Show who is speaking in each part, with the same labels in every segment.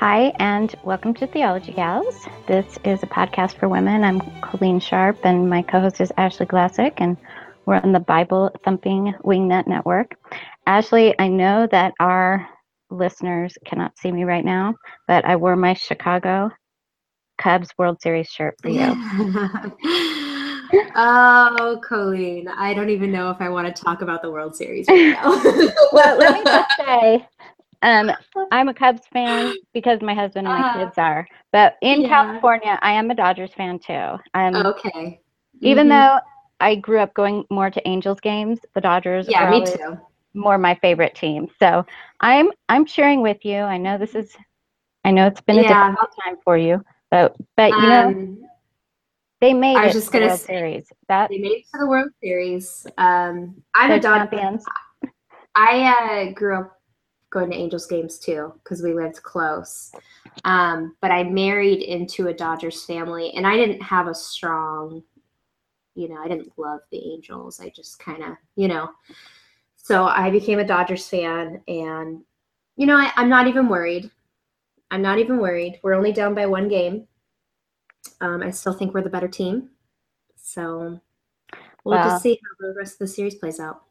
Speaker 1: Hi, and welcome to Theology Gals. This is a podcast for women. I'm Colleen Sharp, and my co host is Ashley Glassick, and we're on the Bible Thumping Wingnut Network. Ashley, I know that our listeners cannot see me right now, but I wore my Chicago Cubs World Series shirt for you.
Speaker 2: oh, Colleen, I don't even know if I want to talk about the World Series right now.
Speaker 1: well, let me just say, um, I'm a Cubs fan because my husband and my uh, kids are. But in yeah. California, I am a Dodgers fan too. Um,
Speaker 2: okay.
Speaker 1: Even mm-hmm. though I grew up going more to Angels games, the Dodgers
Speaker 2: yeah, me too.
Speaker 1: more my favorite team. So I'm I'm cheering with you. I know this is I know it's been a yeah. difficult time for you, but but you know um, they made I was just gonna World say, Series.
Speaker 2: That they made it to the World Series. Um, I'm a Dodgers fan. I uh, grew up going to Angels games too because we lived close. Um, but I married into a Dodgers family, and I didn't have a strong, you know, I didn't love the Angels. I just kind of, you know, so I became a Dodgers fan, and you know, I, I'm not even worried. I'm not even worried. We're only down by one game. Um, I still think we're the better team. So we'll well, just see how the rest of the series plays out.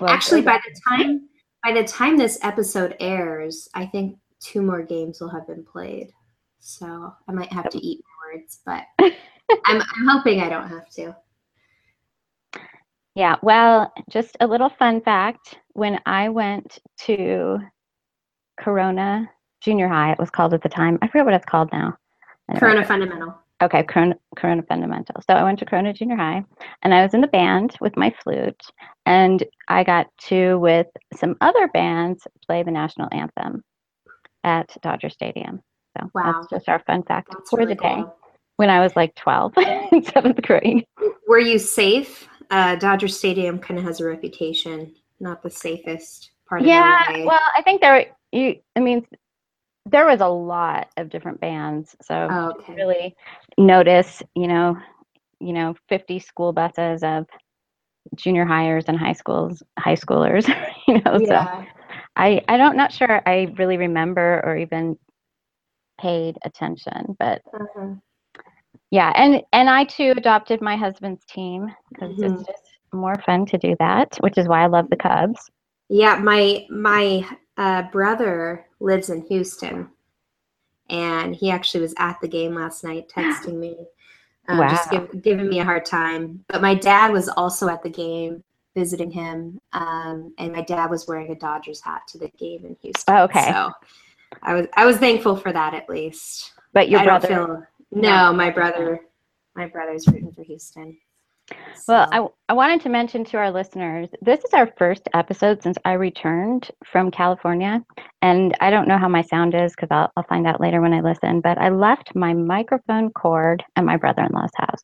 Speaker 2: Well, Actually, by the time by the time this episode airs, I think two more games will have been played. So I might have to eat my words, but I'm, I'm hoping I don't have to.
Speaker 1: Yeah, well, just a little fun fact. When I went to Corona Junior High, it was called at the time. I forget what it's called now.
Speaker 2: Corona Fundamental.
Speaker 1: Okay, Corona, Corona Fundamental. So I went to Corona Junior High and I was in the band with my flute. And I got to, with some other bands, play the national anthem at Dodger Stadium. So wow. that's just our fun fact that's for really the day cool. when I was like 12 in seventh grade.
Speaker 2: Were you safe? Uh, Dodger Stadium kind of has a reputation, not the safest part
Speaker 1: yeah, well, I think there, you, I mean, there was a lot of different bands so oh, okay. really notice you know you know 50 school buses of junior hires and high schools high schoolers you know yeah. so i i don't not sure i really remember or even paid attention but uh-huh. yeah and and i too adopted my husband's team because mm-hmm. it's just more fun to do that which is why i love the cubs
Speaker 2: yeah my my uh, brother lives in Houston, and he actually was at the game last night, texting me, um, wow. just give, giving me a hard time. But my dad was also at the game, visiting him, um, and my dad was wearing a Dodgers hat to the game in Houston.
Speaker 1: Oh, okay,
Speaker 2: so I was I was thankful for that at least.
Speaker 1: But your I brother?
Speaker 2: Feel, no, my brother, my brother's rooting for Houston.
Speaker 1: Well, I, I wanted to mention to our listeners this is our first episode since I returned from California. And I don't know how my sound is because I'll, I'll find out later when I listen. But I left my microphone cord at my brother in law's house.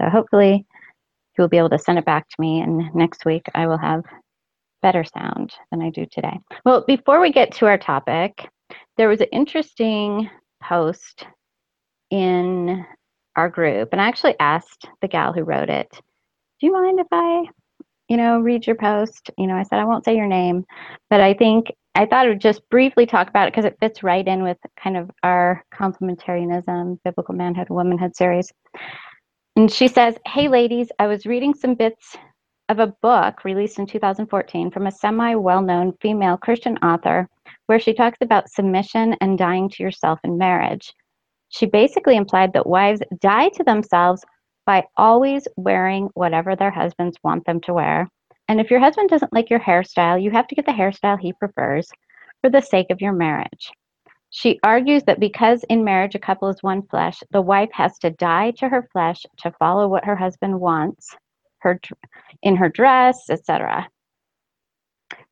Speaker 1: So hopefully he will be able to send it back to me. And next week I will have better sound than I do today. Well, before we get to our topic, there was an interesting post in our group, and I actually asked the gal who wrote it, "Do you mind if I, you know, read your post?" You know, I said I won't say your name, but I think I thought I would just briefly talk about it because it fits right in with kind of our complementarianism, biblical manhood, womanhood series. And she says, Hey, ladies, I was reading some bits of a book released in 2014 from a semi well known female Christian author where she talks about submission and dying to yourself in marriage. She basically implied that wives die to themselves by always wearing whatever their husbands want them to wear. And if your husband doesn't like your hairstyle, you have to get the hairstyle he prefers for the sake of your marriage. She argues that because in marriage a couple is one flesh, the wife has to die to her flesh to follow what her husband wants, her in her dress, etc.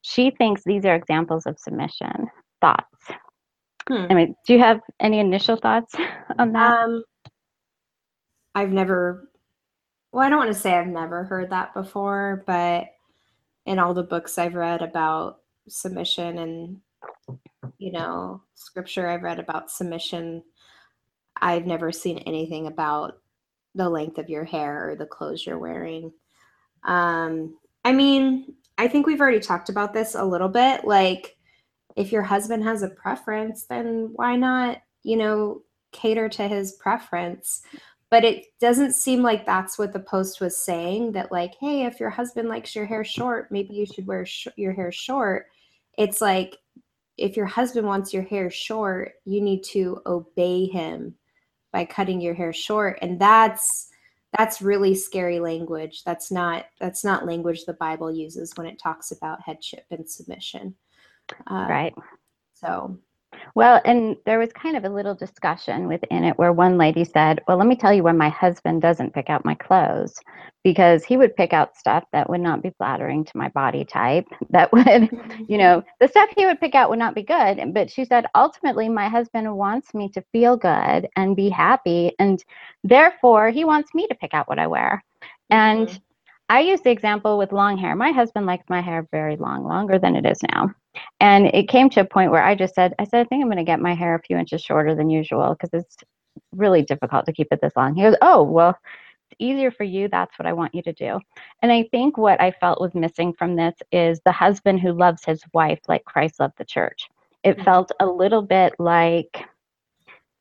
Speaker 1: She thinks these are examples of submission. Thoughts? Hmm. I mean, do you have any initial thoughts on that? Um,
Speaker 2: I've never. Well, I don't want to say I've never heard that before, but in all the books I've read about submission and you know, scripture I've read about submission, I've never seen anything about the length of your hair or the clothes you're wearing. Um, I mean, I think we've already talked about this a little bit. Like, if your husband has a preference, then why not, you know, cater to his preference? But it doesn't seem like that's what the post was saying that, like, hey, if your husband likes your hair short, maybe you should wear sh- your hair short. It's like if your husband wants your hair short, you need to obey him by cutting your hair short. And that's that's really scary language. That's not that's not language the Bible uses when it talks about headship and submission.
Speaker 1: Uh, right.
Speaker 2: So
Speaker 1: well, and there was kind of a little discussion within it where one lady said, Well, let me tell you when my husband doesn't pick out my clothes, because he would pick out stuff that would not be flattering to my body type, that would, you know, the stuff he would pick out would not be good. But she said, Ultimately, my husband wants me to feel good and be happy. And therefore, he wants me to pick out what I wear. And mm-hmm. I use the example with long hair. My husband likes my hair very long, longer than it is now. And it came to a point where I just said, I said, I think I'm going to get my hair a few inches shorter than usual because it's really difficult to keep it this long. He goes, Oh, well, it's easier for you. That's what I want you to do. And I think what I felt was missing from this is the husband who loves his wife like Christ loved the church. It mm-hmm. felt a little bit like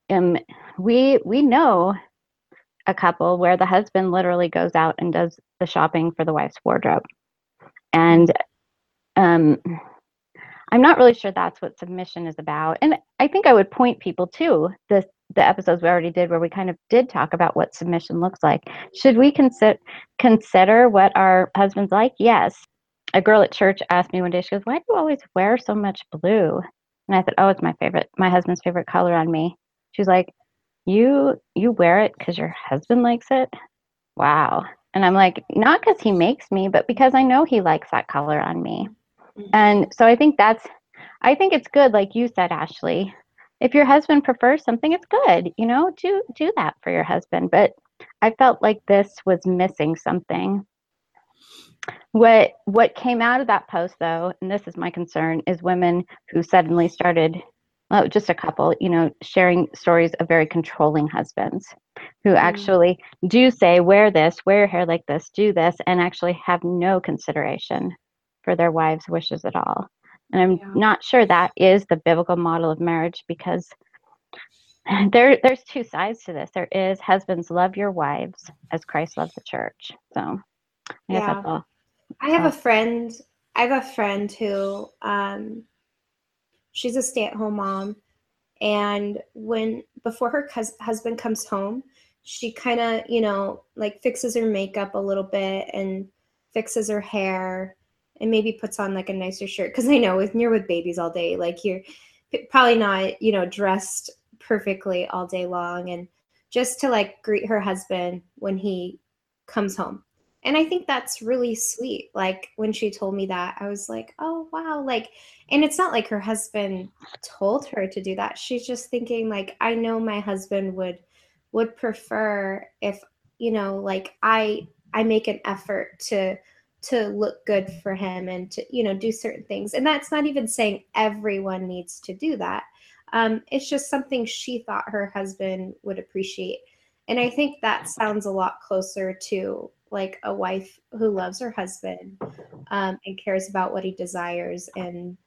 Speaker 1: um, we we know a couple where the husband literally goes out and does the shopping for the wife's wardrobe. And um, I'm not really sure that's what submission is about. And I think I would point people to the the episodes we already did where we kind of did talk about what submission looks like. Should we consider consider what our husbands like? Yes. A girl at church asked me one day, she goes, Why do you always wear so much blue? And I said, Oh, it's my favorite, my husband's favorite color on me. She's like, You you wear it because your husband likes it? Wow. And I'm like, not because he makes me, but because I know he likes that color on me. Mm-hmm. And so I think that's, I think it's good, like you said, Ashley. If your husband prefers something, it's good, you know, do do that for your husband. But I felt like this was missing something. What what came out of that post though, and this is my concern, is women who suddenly started well, just a couple, you know, sharing stories of very controlling husbands who mm. actually do say, wear this, wear your hair like this, do this, and actually have no consideration for their wives' wishes at all. And I'm yeah. not sure that is the biblical model of marriage because there there's two sides to this. There is husbands love your wives as Christ loved the church. So I
Speaker 2: yeah. I have a friend I have a friend who um she's a stay-at-home mom and when before her cus- husband comes home she kind of you know like fixes her makeup a little bit and fixes her hair and maybe puts on like a nicer shirt because i know when you're with babies all day like you're probably not you know dressed perfectly all day long and just to like greet her husband when he comes home. And i think that's really sweet like when she told me that i was like oh wow like and it's not like her husband told her to do that she's just thinking like i know my husband would would prefer if you know like i I make an effort to to look good for him and to you know do certain things. And that's not even saying everyone needs to do that. Um, it's just something she thought her husband would appreciate. And i think that sounds a lot closer to like a wife who loves her husband um, and cares about what he desires and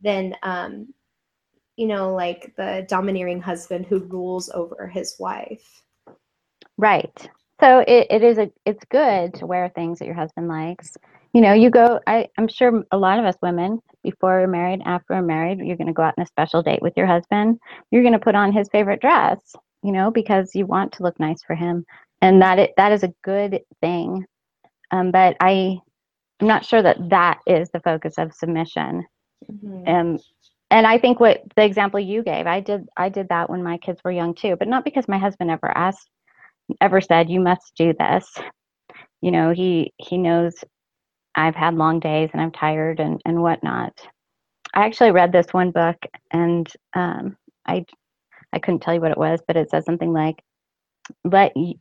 Speaker 2: then um, you know like the domineering husband who rules over his wife.
Speaker 1: Right so it, it is a it's good to wear things that your husband likes. You know you go I, i'm sure a lot of us women before we're married after we're married you're going to go out on a special date with your husband. You're going to put on his favorite dress you know because you want to look nice for him. And that it, that is a good thing. Um, but i i'm not sure that that is the focus of submission. Mm-hmm. um, and i think what the example you gave i did i did that when my kids were young too but not because my husband ever asked ever said you must do this. You know he he knows i've had long days and i'm tired and and whatnot. I actually read this one book and um, i i couldn't tell you what it was but it says something like let y-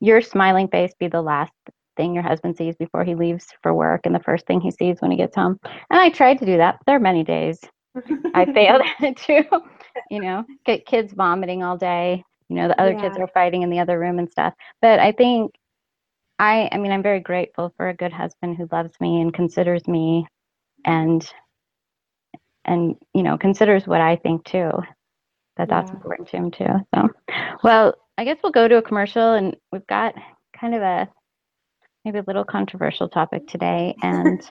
Speaker 1: your smiling face be the last thing your husband sees before he leaves for work and the first thing he sees when he gets home. And i tried to do that but there are many days i failed at it too you know. Get kids vomiting all day you know the other yeah. kids are fighting in the other room and stuff but i think i i mean i'm very grateful for a good husband who loves me and considers me and and you know considers what i think too that that's yeah. important to him too so well i guess we'll go to a commercial and we've got kind of a maybe a little controversial topic today and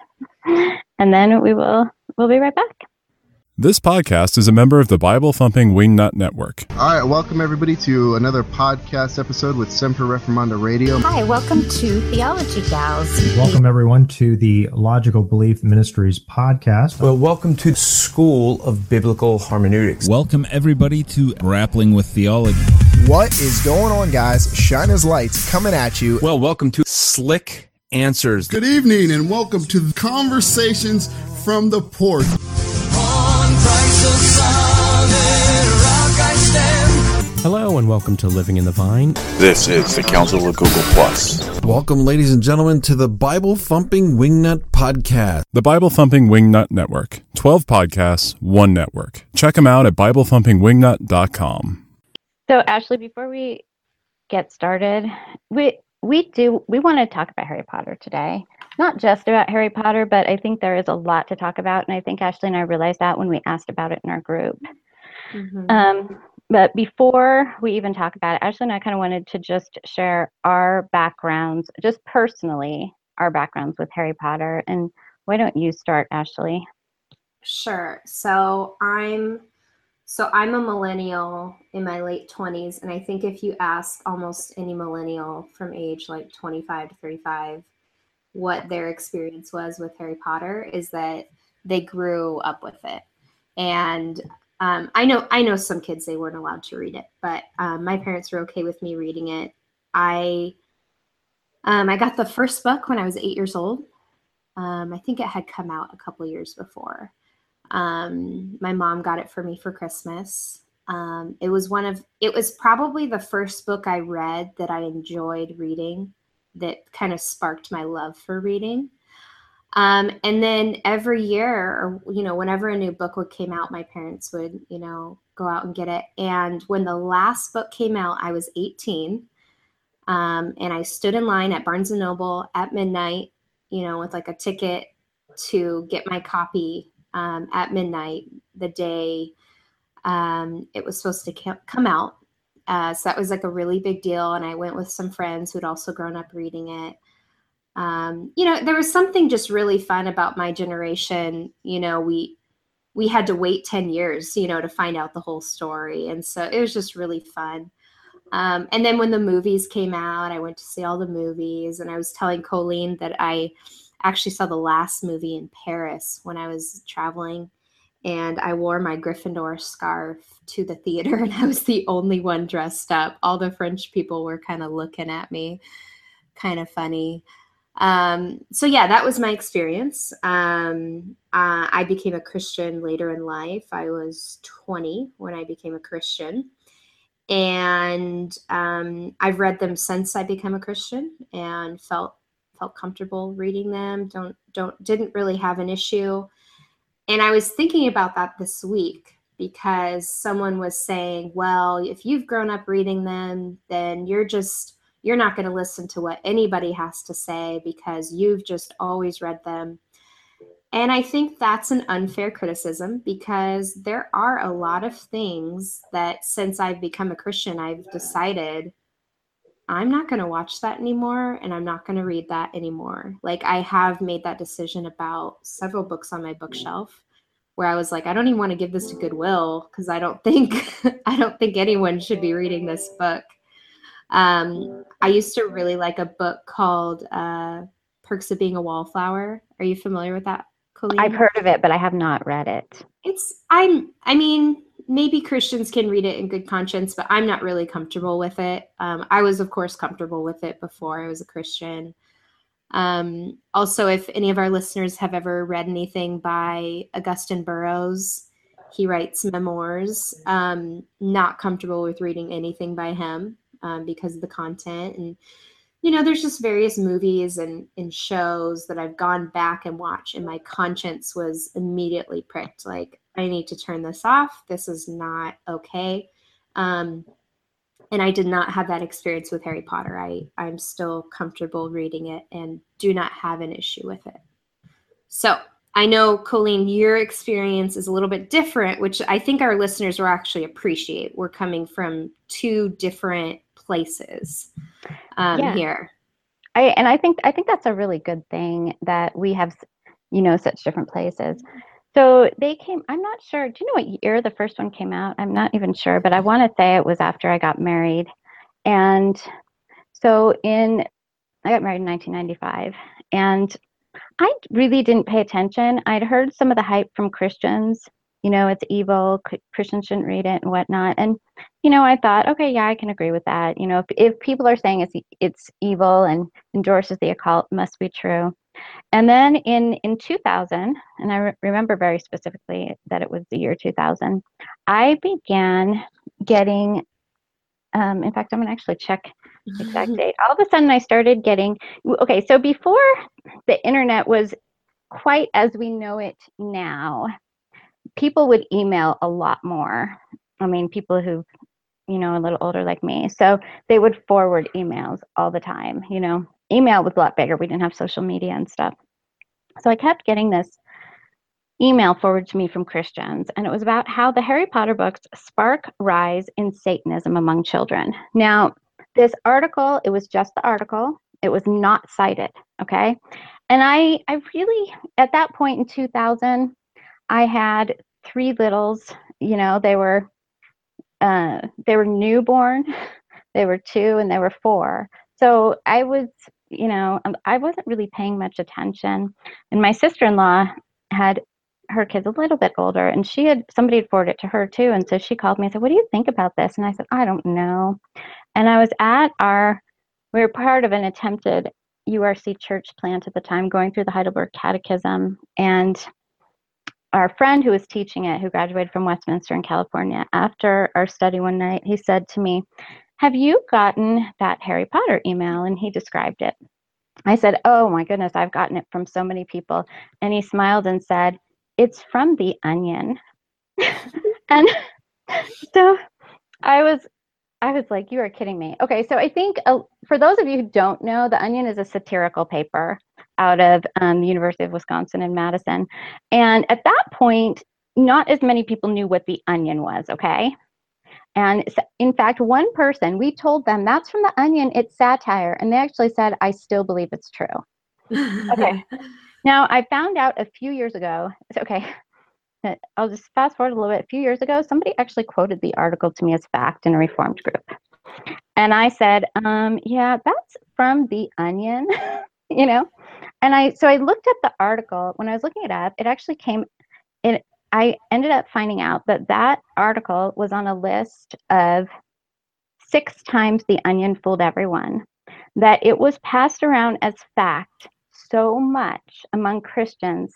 Speaker 1: and then we will we'll be right back
Speaker 3: this podcast is a member of the Bible Thumping Wingnut Network.
Speaker 4: All right, welcome everybody to another podcast episode with Semper Reformanda Radio.
Speaker 5: Hi, welcome to Theology Gals.
Speaker 6: Welcome everyone to the Logical Belief Ministries podcast.
Speaker 7: Well, welcome to School of Biblical Hermeneutics.
Speaker 8: Welcome everybody to Grappling with Theology.
Speaker 9: What is going on, guys? Shine as lights coming at you.
Speaker 7: Well, welcome to Slick Answers.
Speaker 10: Good evening, and welcome to Conversations from the Porch.
Speaker 11: And welcome to Living in the Vine.
Speaker 12: This is the Council of Google Plus.
Speaker 13: Welcome, ladies and gentlemen, to the Bible Thumping Wingnut Podcast.
Speaker 3: The Bible Thumping Wingnut Network. 12 podcasts, one network. Check them out at BibleThumpingWingnut.com.
Speaker 1: So, Ashley, before we get started, we we do we want to talk about Harry Potter today not just about Harry Potter, but I think there is a lot to talk about. And I think Ashley and I realized that when we asked about it in our group. Mm-hmm. Um, but before we even talk about it, Ashley and I kind of wanted to just share our backgrounds, just personally, our backgrounds with Harry Potter. And why don't you start, Ashley?
Speaker 2: Sure. So I'm so I'm a millennial in my late 20s and I think if you ask almost any millennial from age like 25 to 35 what their experience was with Harry Potter is that they grew up with it. And um, I know I know some kids they weren't allowed to read it, but um, my parents were okay with me reading it. I um, I got the first book when I was eight years old. Um, I think it had come out a couple years before. Um, my mom got it for me for Christmas. Um, it was one of it was probably the first book I read that I enjoyed reading that kind of sparked my love for reading. Um, and then every year, or you know, whenever a new book would came out, my parents would, you know, go out and get it. And when the last book came out, I was 18, um, and I stood in line at Barnes and Noble at midnight, you know, with like a ticket to get my copy um, at midnight the day um, it was supposed to come out. Uh, so that was like a really big deal. And I went with some friends who'd also grown up reading it. Um, you know, there was something just really fun about my generation. You know, we we had to wait 10 years, you know, to find out the whole story. And so it was just really fun. Um, and then when the movies came out, I went to see all the movies. And I was telling Colleen that I actually saw the last movie in Paris when I was traveling and I wore my Gryffindor scarf to the theater, and I was the only one dressed up. All the French people were kind of looking at me, kind of funny. Um, so yeah, that was my experience. Um, uh, I became a Christian later in life. I was 20 when I became a Christian, and um, I've read them since I became a Christian and felt felt comfortable reading them. Don't don't didn't really have an issue. And I was thinking about that this week because someone was saying, well, if you've grown up reading them, then you're just you're not going to listen to what anybody has to say because you've just always read them. And I think that's an unfair criticism because there are a lot of things that since I've become a Christian, I've decided I'm not going to watch that anymore and I'm not going to read that anymore. Like I have made that decision about several books on my bookshelf where I was like, I don't even want to give this to Goodwill because I don't think I don't think anyone should be reading this book. Um, I used to really like a book called uh, Perks of Being a Wallflower. Are you familiar with that,
Speaker 1: Colleen? I've heard of it, but I have not read it.
Speaker 2: It's I'm I mean maybe Christians can read it in good conscience, but I'm not really comfortable with it. Um, I was, of course, comfortable with it before I was a Christian. Um, also, if any of our listeners have ever read anything by Augusten Burroughs, he writes memoirs. Um, not comfortable with reading anything by him um, because of the content. And, you know, there's just various movies and, and shows that I've gone back and watched, and my conscience was immediately pricked. Like, I need to turn this off. This is not okay. Um, and I did not have that experience with Harry Potter. I, I'm still comfortable reading it and do not have an issue with it. So I know, Colleen, your experience is a little bit different, which I think our listeners will actually appreciate. We're coming from two different places um, yeah. here.
Speaker 1: I and I think I think that's a really good thing that we have, you know, such different places. So they came. I'm not sure. Do you know what year the first one came out? I'm not even sure, but I want to say it was after I got married, and so in I got married in 1995, and I really didn't pay attention. I'd heard some of the hype from Christians you know, it's evil, Christians shouldn't read it and whatnot. And, you know, I thought, okay, yeah, I can agree with that. You know, if, if people are saying it's, it's evil and endorses the occult, must be true. And then in, in 2000, and I re- remember very specifically that it was the year 2000, I began getting, um, in fact, I'm going to actually check the exact date. All of a sudden, I started getting, okay, so before the internet was quite as we know it now, people would email a lot more. I mean, people who, you know, a little older like me. So they would forward emails all the time. You know, email was a lot bigger. We didn't have social media and stuff. So I kept getting this email forwarded to me from Christians, and it was about how the Harry Potter books spark rise in Satanism among children. Now, this article, it was just the article, it was not cited, okay? And I I really at that point in 2000, I had three littles. You know, they were uh, they were newborn, they were two, and they were four. So I was, you know, um, I wasn't really paying much attention. And my sister-in-law had her kids a little bit older, and she had somebody had forwarded it to her too. And so she called me and said, "What do you think about this?" And I said, "I don't know." And I was at our, we were part of an attempted URC church plant at the time, going through the Heidelberg Catechism, and our friend who was teaching it, who graduated from Westminster in California, after our study one night, he said to me, Have you gotten that Harry Potter email? And he described it. I said, Oh my goodness, I've gotten it from so many people. And he smiled and said, It's from The Onion. and so I was I was like, you are kidding me. Okay, so I think uh, for those of you who don't know, The Onion is a satirical paper out of um, the University of Wisconsin in Madison. And at that point, not as many people knew what The Onion was, okay? And in fact, one person, we told them that's from The Onion, it's satire. And they actually said, I still believe it's true. okay. now, I found out a few years ago, okay, I'll just fast forward a little bit. A few years ago, somebody actually quoted the article to me as fact in a reformed group. And I said, um, yeah, that's from The Onion, you know? And I, so I looked at the article. When I was looking it up, it actually came, it, I ended up finding out that that article was on a list of six times The Onion fooled everyone, that it was passed around as fact so much among Christians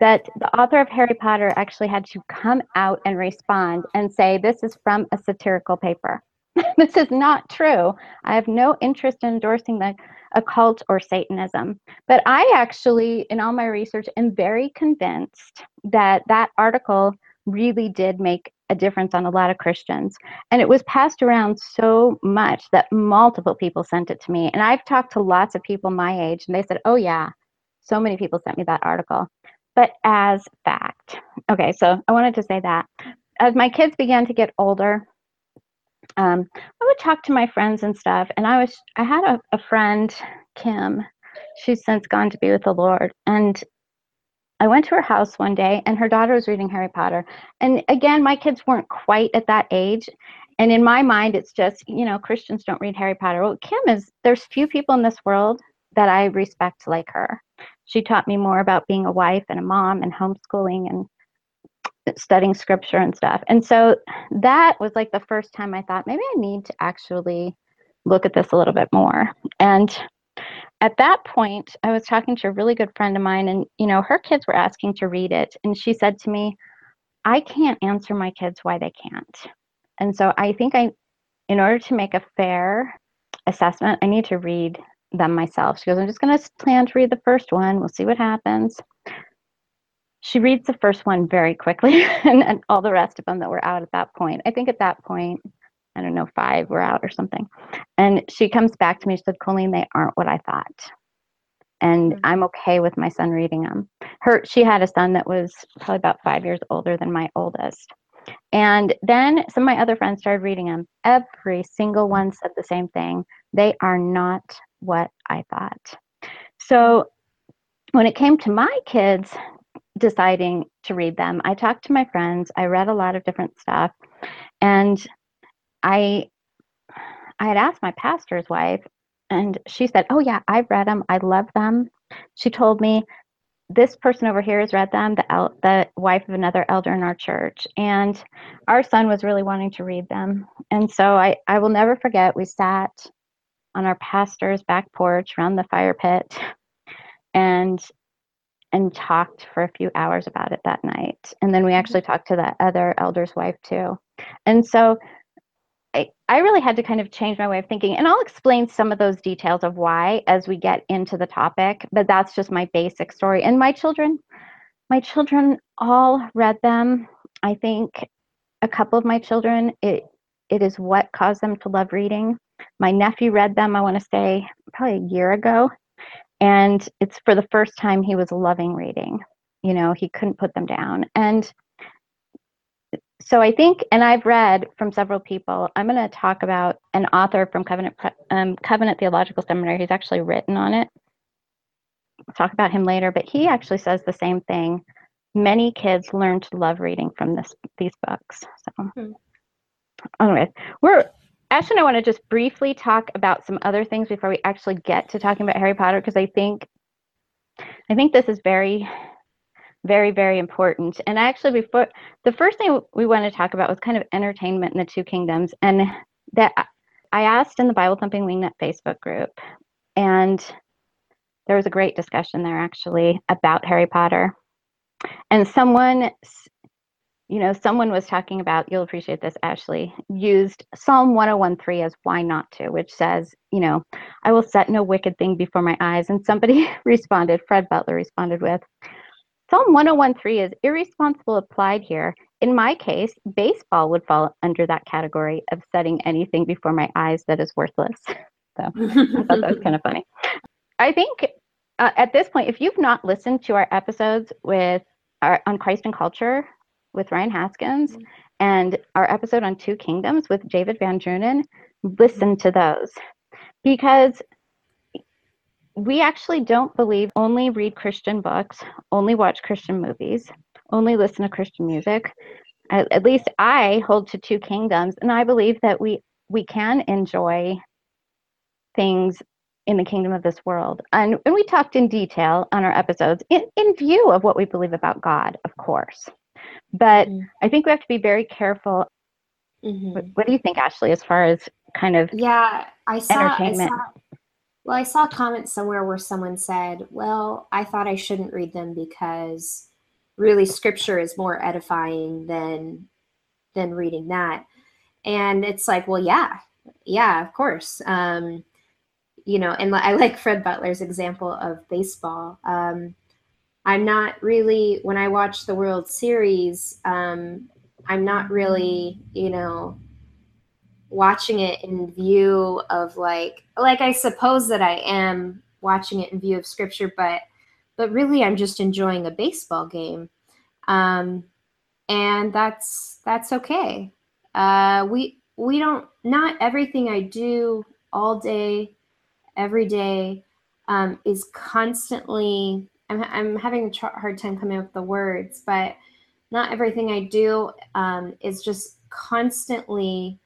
Speaker 1: that the author of Harry Potter actually had to come out and respond and say, This is from a satirical paper. this is not true. I have no interest in endorsing the occult or Satanism. But I actually, in all my research, am very convinced that that article really did make a difference on a lot of Christians. And it was passed around so much that multiple people sent it to me. And I've talked to lots of people my age, and they said, oh, yeah, so many people sent me that article. But as fact, okay, so I wanted to say that. As my kids began to get older, um, I would talk to my friends and stuff. And I was, I had a, a friend, Kim. She's since gone to be with the Lord. And I went to her house one day and her daughter was reading Harry Potter. And again, my kids weren't quite at that age. And in my mind, it's just, you know, Christians don't read Harry Potter. Well, Kim is, there's few people in this world that I respect like her. She taught me more about being a wife and a mom and homeschooling and studying scripture and stuff. And so that was like the first time I thought maybe I need to actually look at this a little bit more. And at that point, I was talking to a really good friend of mine, and you know, her kids were asking to read it, and she said to me, "I can't answer my kids why they can't." And so I think I, in order to make a fair assessment, I need to read them myself. She goes, "I'm just going to plan to read the first one. We'll see what happens." She reads the first one very quickly and, and, all the rest of them that were out at that point. I think at that point, I don't know, five were out or something. And she comes back to me, she said, Colleen, they aren't what I thought. And mm-hmm. I'm okay with my son reading them. Her she had a son that was probably about five years older than my oldest. And then some of my other friends started reading them. Every single one said the same thing. They are not what I thought. So when it came to my kids, deciding to read them. I talked to my friends, I read a lot of different stuff, and I I had asked my pastor's wife, and she said, "Oh yeah, I've read them. I love them." She told me this person over here has read them, the el- the wife of another elder in our church, and our son was really wanting to read them. And so I I will never forget. We sat on our pastor's back porch around the fire pit, and and talked for a few hours about it that night. And then we actually mm-hmm. talked to that other elder's wife too. And so I, I really had to kind of change my way of thinking. And I'll explain some of those details of why as we get into the topic, but that's just my basic story. And my children, my children all read them. I think a couple of my children, it it is what caused them to love reading. My nephew read them, I want to say, probably a year ago and it's for the first time he was loving reading you know he couldn't put them down. And so i think and i've read from several people i'm going to talk about an author from covenant um, covenant theological seminary he's actually written on it. I'll talk about him later but he actually says the same thing. Many kids learn to love reading from this these books so. Hmm. anyway we're Ash and I want to just briefly talk about some other things before we actually get to talking about Harry Potter because I think I think this is very very very important. And actually before the first thing we want to talk about was kind of entertainment in the two kingdoms and that I asked in the Bible Thumping Wingnut Facebook group and there was a great discussion there actually about Harry Potter. And someone you know, someone was talking about, you'll appreciate this, Ashley, used Psalm 101.3 as why not to, which says, you know, I will set no wicked thing before my eyes. And somebody responded, Fred Butler responded with, Psalm 101.3 is irresponsible applied here. In my case, baseball would fall under that category of setting anything before my eyes that is worthless. So I thought that was kind of funny. I think uh, at this point, if you've not listened to our episodes with our, on Christ and Culture, with Ryan Haskins mm-hmm. and our episode on Two Kingdoms with David VanDrunen, listen to those because we actually don't believe only read Christian books, only watch Christian movies, only listen to Christian music. At, at least I hold to Two Kingdoms, and I believe that we we can enjoy things in the kingdom of this world. And, and we talked in detail on our episodes in, in view of what we believe about God, of course. But mm-hmm. I think we have to be very careful. Mm-hmm. What, what, do you think, Ashley, as far as kind of
Speaker 2: yeah, I saw, entertainment? I saw, well, I saw a comment somewhere where someone said, "Well, I thought I shouldn't read them because really Scripture is more edifying than than reading that." And it's like, well, yeah, yeah, of course. Um, you know, and I like Fred Butler's example of baseball. Um, I'm not really when I watch the World Series. Um, I'm not really, you know, watching it in view of like like I suppose that I am watching it in view of scripture, but but really I'm just enjoying a baseball game. Um, and that's that's okay. Uh, we we don't not everything I do all day, every day, um, is constantly. I'm I'm having a hard time coming up with the words, but not everything I do um, is just constantly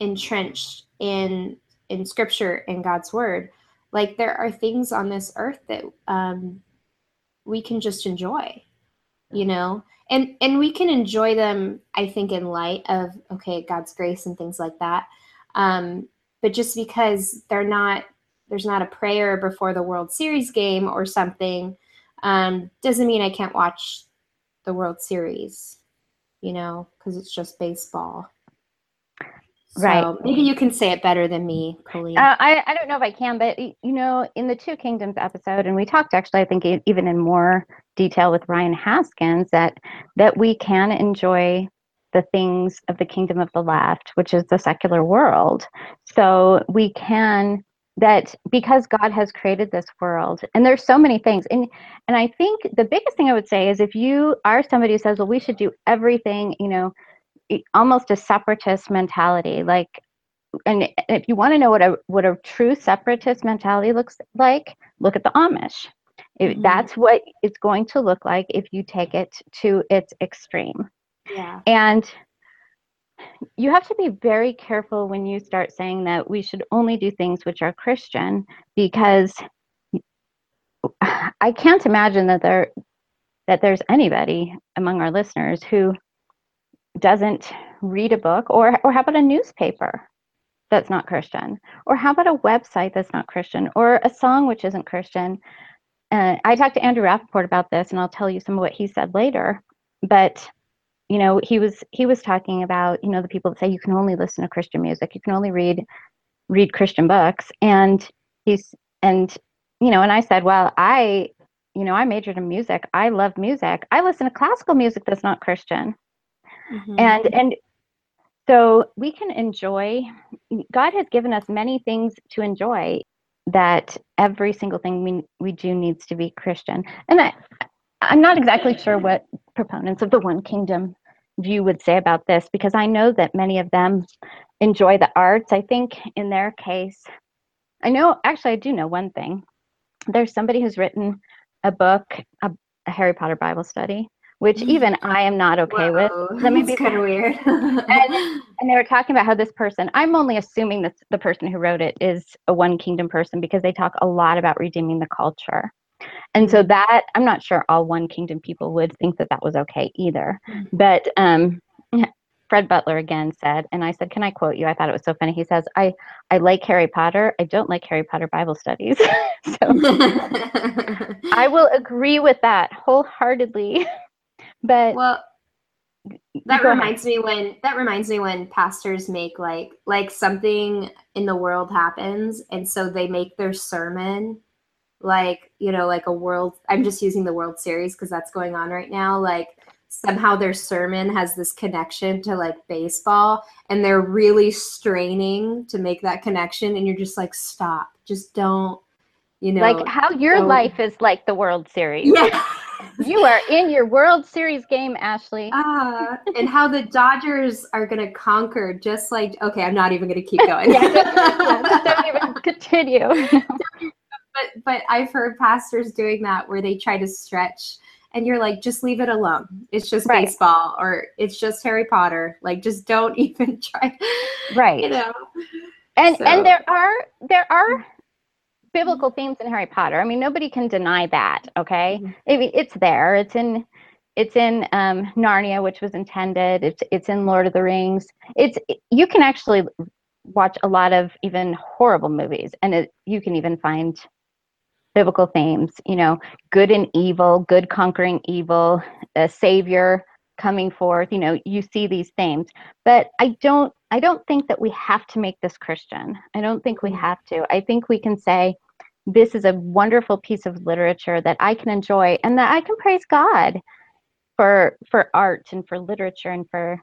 Speaker 2: entrenched in in Scripture and God's Word. Like there are things on this earth that um, we can just enjoy, you know, and and we can enjoy them. I think in light of okay, God's grace and things like that. Um, but just because they're not there's not a prayer before the World Series game or something um, doesn't mean I can't watch the World Series, you know, because it's just baseball.
Speaker 1: Right.
Speaker 2: So maybe you can say it better than me, Colleen.
Speaker 1: Uh, I, I don't know if I can, but you know, in the Two Kingdoms episode, and we talked actually, I think even in more detail with Ryan Haskins, that that we can enjoy the things of the kingdom of the left, which is the secular world. So we can that because God has created this world, and there's so many things, and and I think the biggest thing I would say is if you are somebody who says, well, we should do everything, you know almost a separatist mentality like and if you want to know what a what a true separatist mentality looks like look at the amish. Mm-hmm. that's what it's going to look like if you take it to its extreme.
Speaker 2: Yeah.
Speaker 1: And you have to be very careful when you start saying that we should only do things which are christian because i can't imagine that there that there's anybody among our listeners who doesn't read a book or or how about a newspaper that's not christian? Or how about a website that's not christian? Or a song which isn't christian? Uh, i talked to andrew rappaport about this and i'll tell you some of what he said later but you know he was he was talking about you know the people that say you can only listen to christian music you can only read read christian books and he's and you know and i said well i you know i majored in music i love music i listen to classical music that's not christian Mm-hmm. And and so we can enjoy God has given us many things to enjoy that every single thing we we do needs to be Christian. And I I'm not exactly sure what proponents of the one kingdom view would say about this because I know that many of them enjoy the arts. I think in their case, I know actually I do know one thing. There's somebody who's written a book, a, a Harry Potter Bible study, which mm. even I am not okay Whoa,
Speaker 2: with. Let me be kind of weird.
Speaker 1: and, and, they were talking about how this person, I'm only assuming that the person who wrote it is a one kingdom person because they talk a lot about redeeming the culture. And so that, I'm not sure all one kingdom people would think that that was okay either. Mm. But um, Fred Butler again said, and I said, Can I quote you? I thought it was so funny. He says, I, I like Harry Potter. I don't like Harry Potter Bible studies. so I will agree with that wholeheartedly. But
Speaker 2: well, that reminds me when that reminds me when pastors make like like something in the world happens, and so they make their sermon like you know like a world. I'm just using the World Series because that's going on right now. Like somehow their sermon has this connection to like baseball and they're really straining to make that connection and you're just like stop just don't you know
Speaker 1: like how your don't. life is like the world series
Speaker 2: yeah
Speaker 1: you are in your World Series game, Ashley.
Speaker 2: Ah, and how the Dodgers are going to conquer, just like okay, I'm not even going to keep going. yeah,
Speaker 1: don't even continue.
Speaker 2: but I've heard pastors doing that where they try to stretch, and you're like, just leave it alone. It's just right. baseball, or it's just Harry Potter. Like, just don't even try.
Speaker 1: Right.
Speaker 2: You know.
Speaker 1: And so. and there are there are biblical themes in Harry Potter. I mean, nobody can deny that. Okay, mm-hmm. I mean, it's there. It's in it's in um, Narnia, which was intended. It's it's in Lord of the Rings. It's you can actually watch a lot of even horrible movies, and it, you can even find biblical themes. You know, good and evil, good conquering evil, a savior coming forth you know you see these themes. But i don't i don't think that we have to make this christian. I don't think we mm. have to. I think we can say this is a wonderful piece of literature that i can enjoy and that i can praise god for for art and for literature and for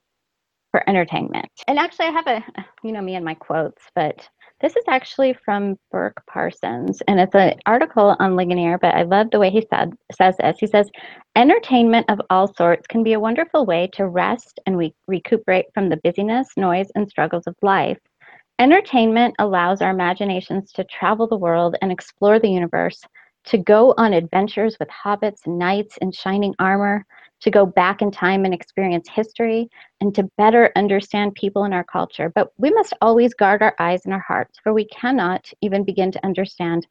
Speaker 1: for entertainment. And actually i have a you know me and my quotes but this is actually from Burk Parsons, and it's an article on Ligonier, but I love the way he said, says this. He says, Entertainment of all sorts can be a wonderful way to rest and we recuperate from the busyness, noise, and struggles of life. Entertainment allows our imaginations to travel the world and explore the universe, to go on adventures with hobbits, knights in shining armor, to go back in time and experience history, and to better understand people in our culture. But we must always guard our eyes and our hearts, for we cannot even begin to understand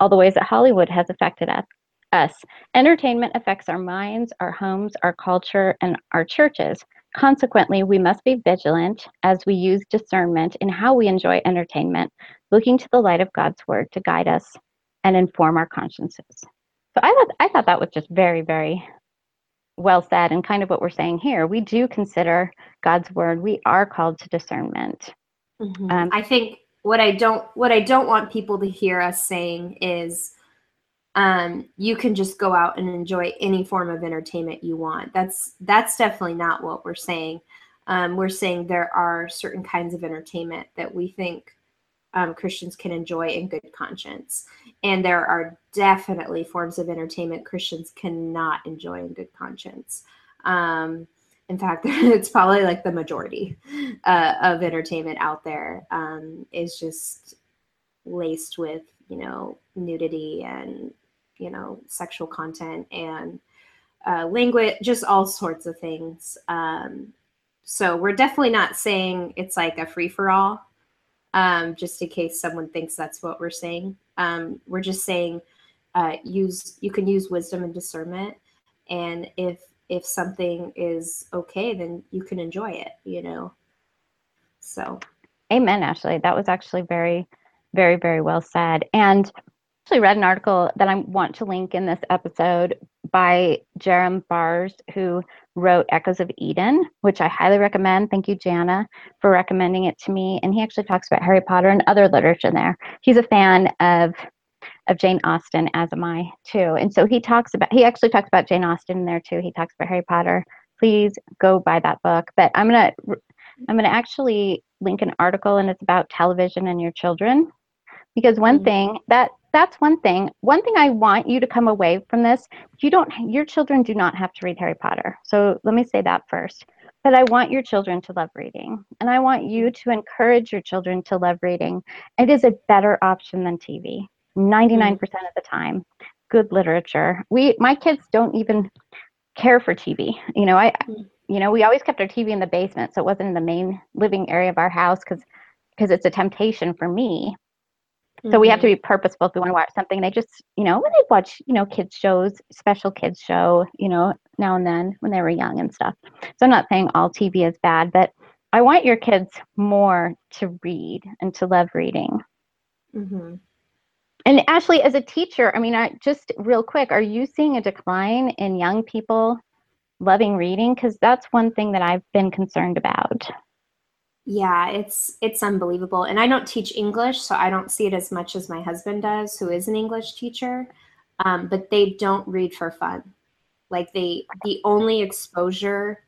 Speaker 1: all the ways that Hollywood has affected us. us. Entertainment affects our minds, our homes, our culture, and our churches. Consequently, we must be vigilant as we use discernment in how we enjoy entertainment, looking to the light of God's word to guide us and inform our consciences. So I thought I thought that was just very, very well said and kind of what we're saying here we do consider god's word. We are called to discernment.
Speaker 2: Mm-hmm. um, i think what i don't what i don't want people to hear us saying is um, you can just go out and enjoy any form of entertainment you want. That's that's definitely not what we're saying. Um, we're saying there are certain kinds of entertainment that we think um, Christians can enjoy in good conscience. And there are definitely forms of entertainment Christians cannot enjoy in good conscience. Um, in fact, it's probably like the majority uh, of entertainment out there um, is just laced with, you know, nudity and, you know, sexual content and uh, language, just all sorts of things. Um, so we're definitely not saying it's like a free for all um, just in case someone thinks that's what we're saying. Um, we're just saying uh, use you can use wisdom and discernment, and if if something is okay, then you can enjoy it. You know. So.
Speaker 1: Amen, Ashley. That was actually very, very, very well said. And actually read an article that I want to link in this episode by Jerram Barrs, who wrote Echoes of Eden, which I highly recommend. Thank you, Jana, for recommending it to me. And he actually talks about Harry Potter and other literature in there. He's a fan of of Jane Austen, as am I too. And so he talks about he actually talks about Jane Austen in there too. He talks about Harry Potter. Please go buy that book. But I'm gonna I'm gonna actually link an article and it's about television and your children. Because one mm-hmm. thing that that's one thing. One thing I want you to come away from this, you don't your children do not have to read Harry Potter. So let me say that first. But I want your children to love reading. And I want you to encourage your children to love reading. It is a better option than TV. 99% mm-hmm. of the time. Good literature. We my kids don't even care for TV. You know, I mm. you know, we always kept our TV in the basement, so it wasn't in the main living area of our house because because it's a temptation for me so we have to mm-hmm. be purposeful if we want to watch something. They just, you know, when they watch, you know, kids shows, special kids show, you know, now and then when they were young and stuff. So I'm not saying all TV is bad, but I want your kids more to read and to love reading. Mm-hmm. And Ashley, as a teacher, I mean, I just real quick, are you seeing a decline in young people loving reading? Because that's one thing that I've been concerned about.
Speaker 2: Yeah, it's it's unbelievable. And I don't teach English, so I don't see it as much as my husband does, who is an English teacher. Um, but they don't read for fun. Like they the only exposure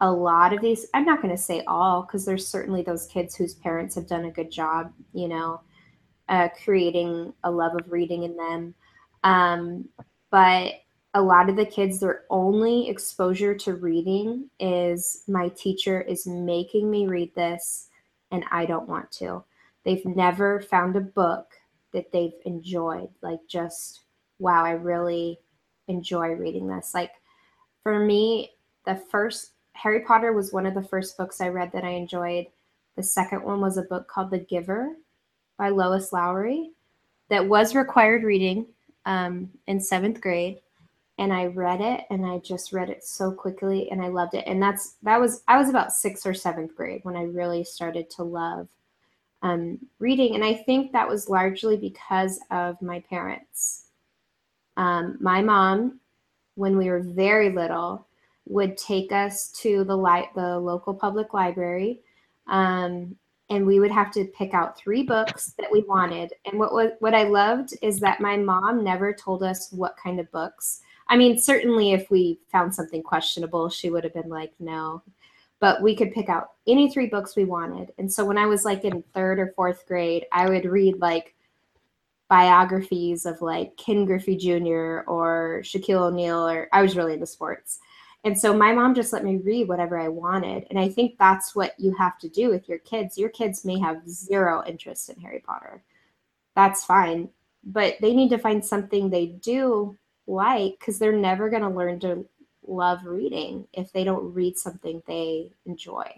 Speaker 2: a lot of these i'm not going to say all because there's certainly those kids whose parents have done a good job you know uh, creating a love of reading in them um, but a lot of the kids their only exposure to reading is my teacher is making me read this and I don't want to. They've never found a book that they've enjoyed like just wow, I really enjoy reading this. Like for me, the first Harry Potter was one of the first books I read that I enjoyed. The second one was a book called The Giver by Lois Lowry that was required reading um, in seventh grade and I read it and I just read it so quickly and I loved it. And that's that was I was about sixth or seventh grade when I really started to love um, reading. And I think that was largely because of my parents. Um, my mom, when we were very little, would take us to the li- the local public library, um, and we would have to pick out three books that we wanted. And what was what I loved is that my mom never told us what kind of books. I mean, certainly if we found something questionable, she would have been like, "No." But we could pick out any three books we wanted. And so when I was like in third or fourth grade, I would read like biographies of like Ken Griffey Jr. or Shaquille O'Neal, or I was really into sports. And so my mom just let me read whatever I wanted. And I think that's what you have to do with your kids. Your kids may have zero interest in Harry Potter. That's fine. But they need to find something they do like because they're never going to learn to love reading if they don't read something they enjoy.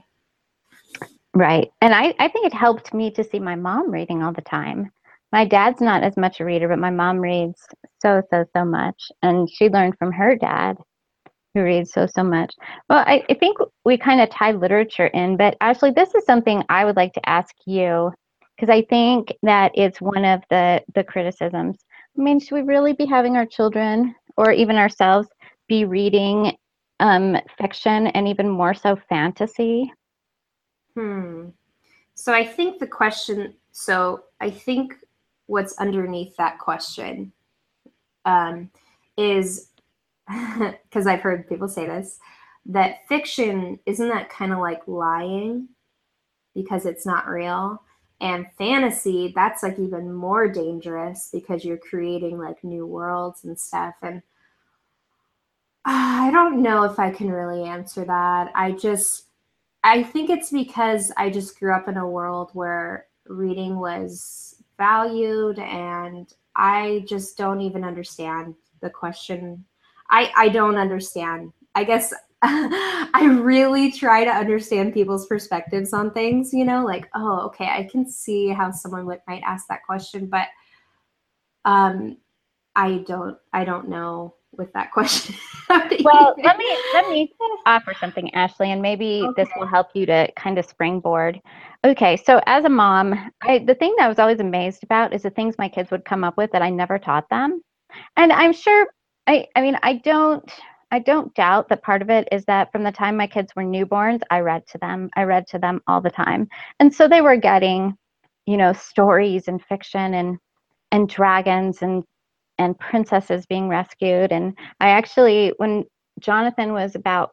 Speaker 1: Right. And I, I think it helped me to see my mom reading all the time. My dad's not as much a reader, but my mom reads so, so, so much. And she learned from her dad who reads so so much. Well, I, I think we kind of tie literature in, but actually, this is something I would like to ask you because I think that it's one of the the criticisms. I mean, should we really be having our children or even ourselves be reading um, fiction and even more so fantasy?
Speaker 2: Hmm. So I think the question. So I think what's underneath that question um, is because I've heard people say this, that fiction isn't that kind of like lying because it's not real. And fantasy, that's like even more dangerous because you're creating like new worlds and stuff. And uh, I don't know if I can really answer that. I just, I think it's because I just grew up in a world where reading was valued and I just don't even understand the question I I don't understand. I guess I really try to understand people's perspectives on things, you know, like, oh, okay, I can see how someone would might ask that question, but um I don't I don't know with that question.
Speaker 1: well, let me let me offer something, Ashley, and maybe okay. this will help you to kind of springboard. Okay, so as a mom, I, the thing that I was always amazed about is the things my kids would come up with that I never taught them. And I'm sure I, I mean, I don't, I don't doubt that part of it is that from the time my kids were newborns, I read to them. I read to them all the time, and so they were getting, you know, stories and fiction and and dragons and and princesses being rescued. And I actually, when Jonathan was about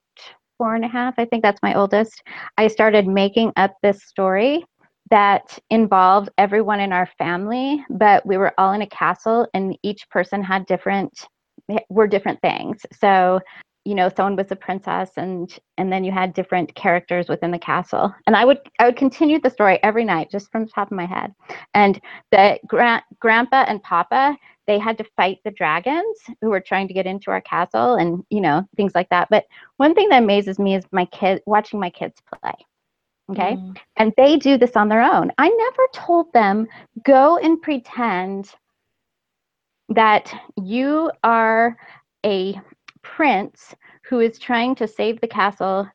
Speaker 1: four and a half, I think that's my oldest, I started making up this story that involved everyone in our family, but we were all in a castle and each person had different were different things. So, you know, someone was a princess and and then you had different characters within the castle. And I would I would continue the story every night just from the top of my head. And the gra- grandpa and papa, they had to fight the dragons who were trying to get into our castle and, you know, things like that. But one thing that amazes me is my kid watching my kids play okay mm. and they do this on their own i never told them go and pretend that you are a prince who is trying to save the castle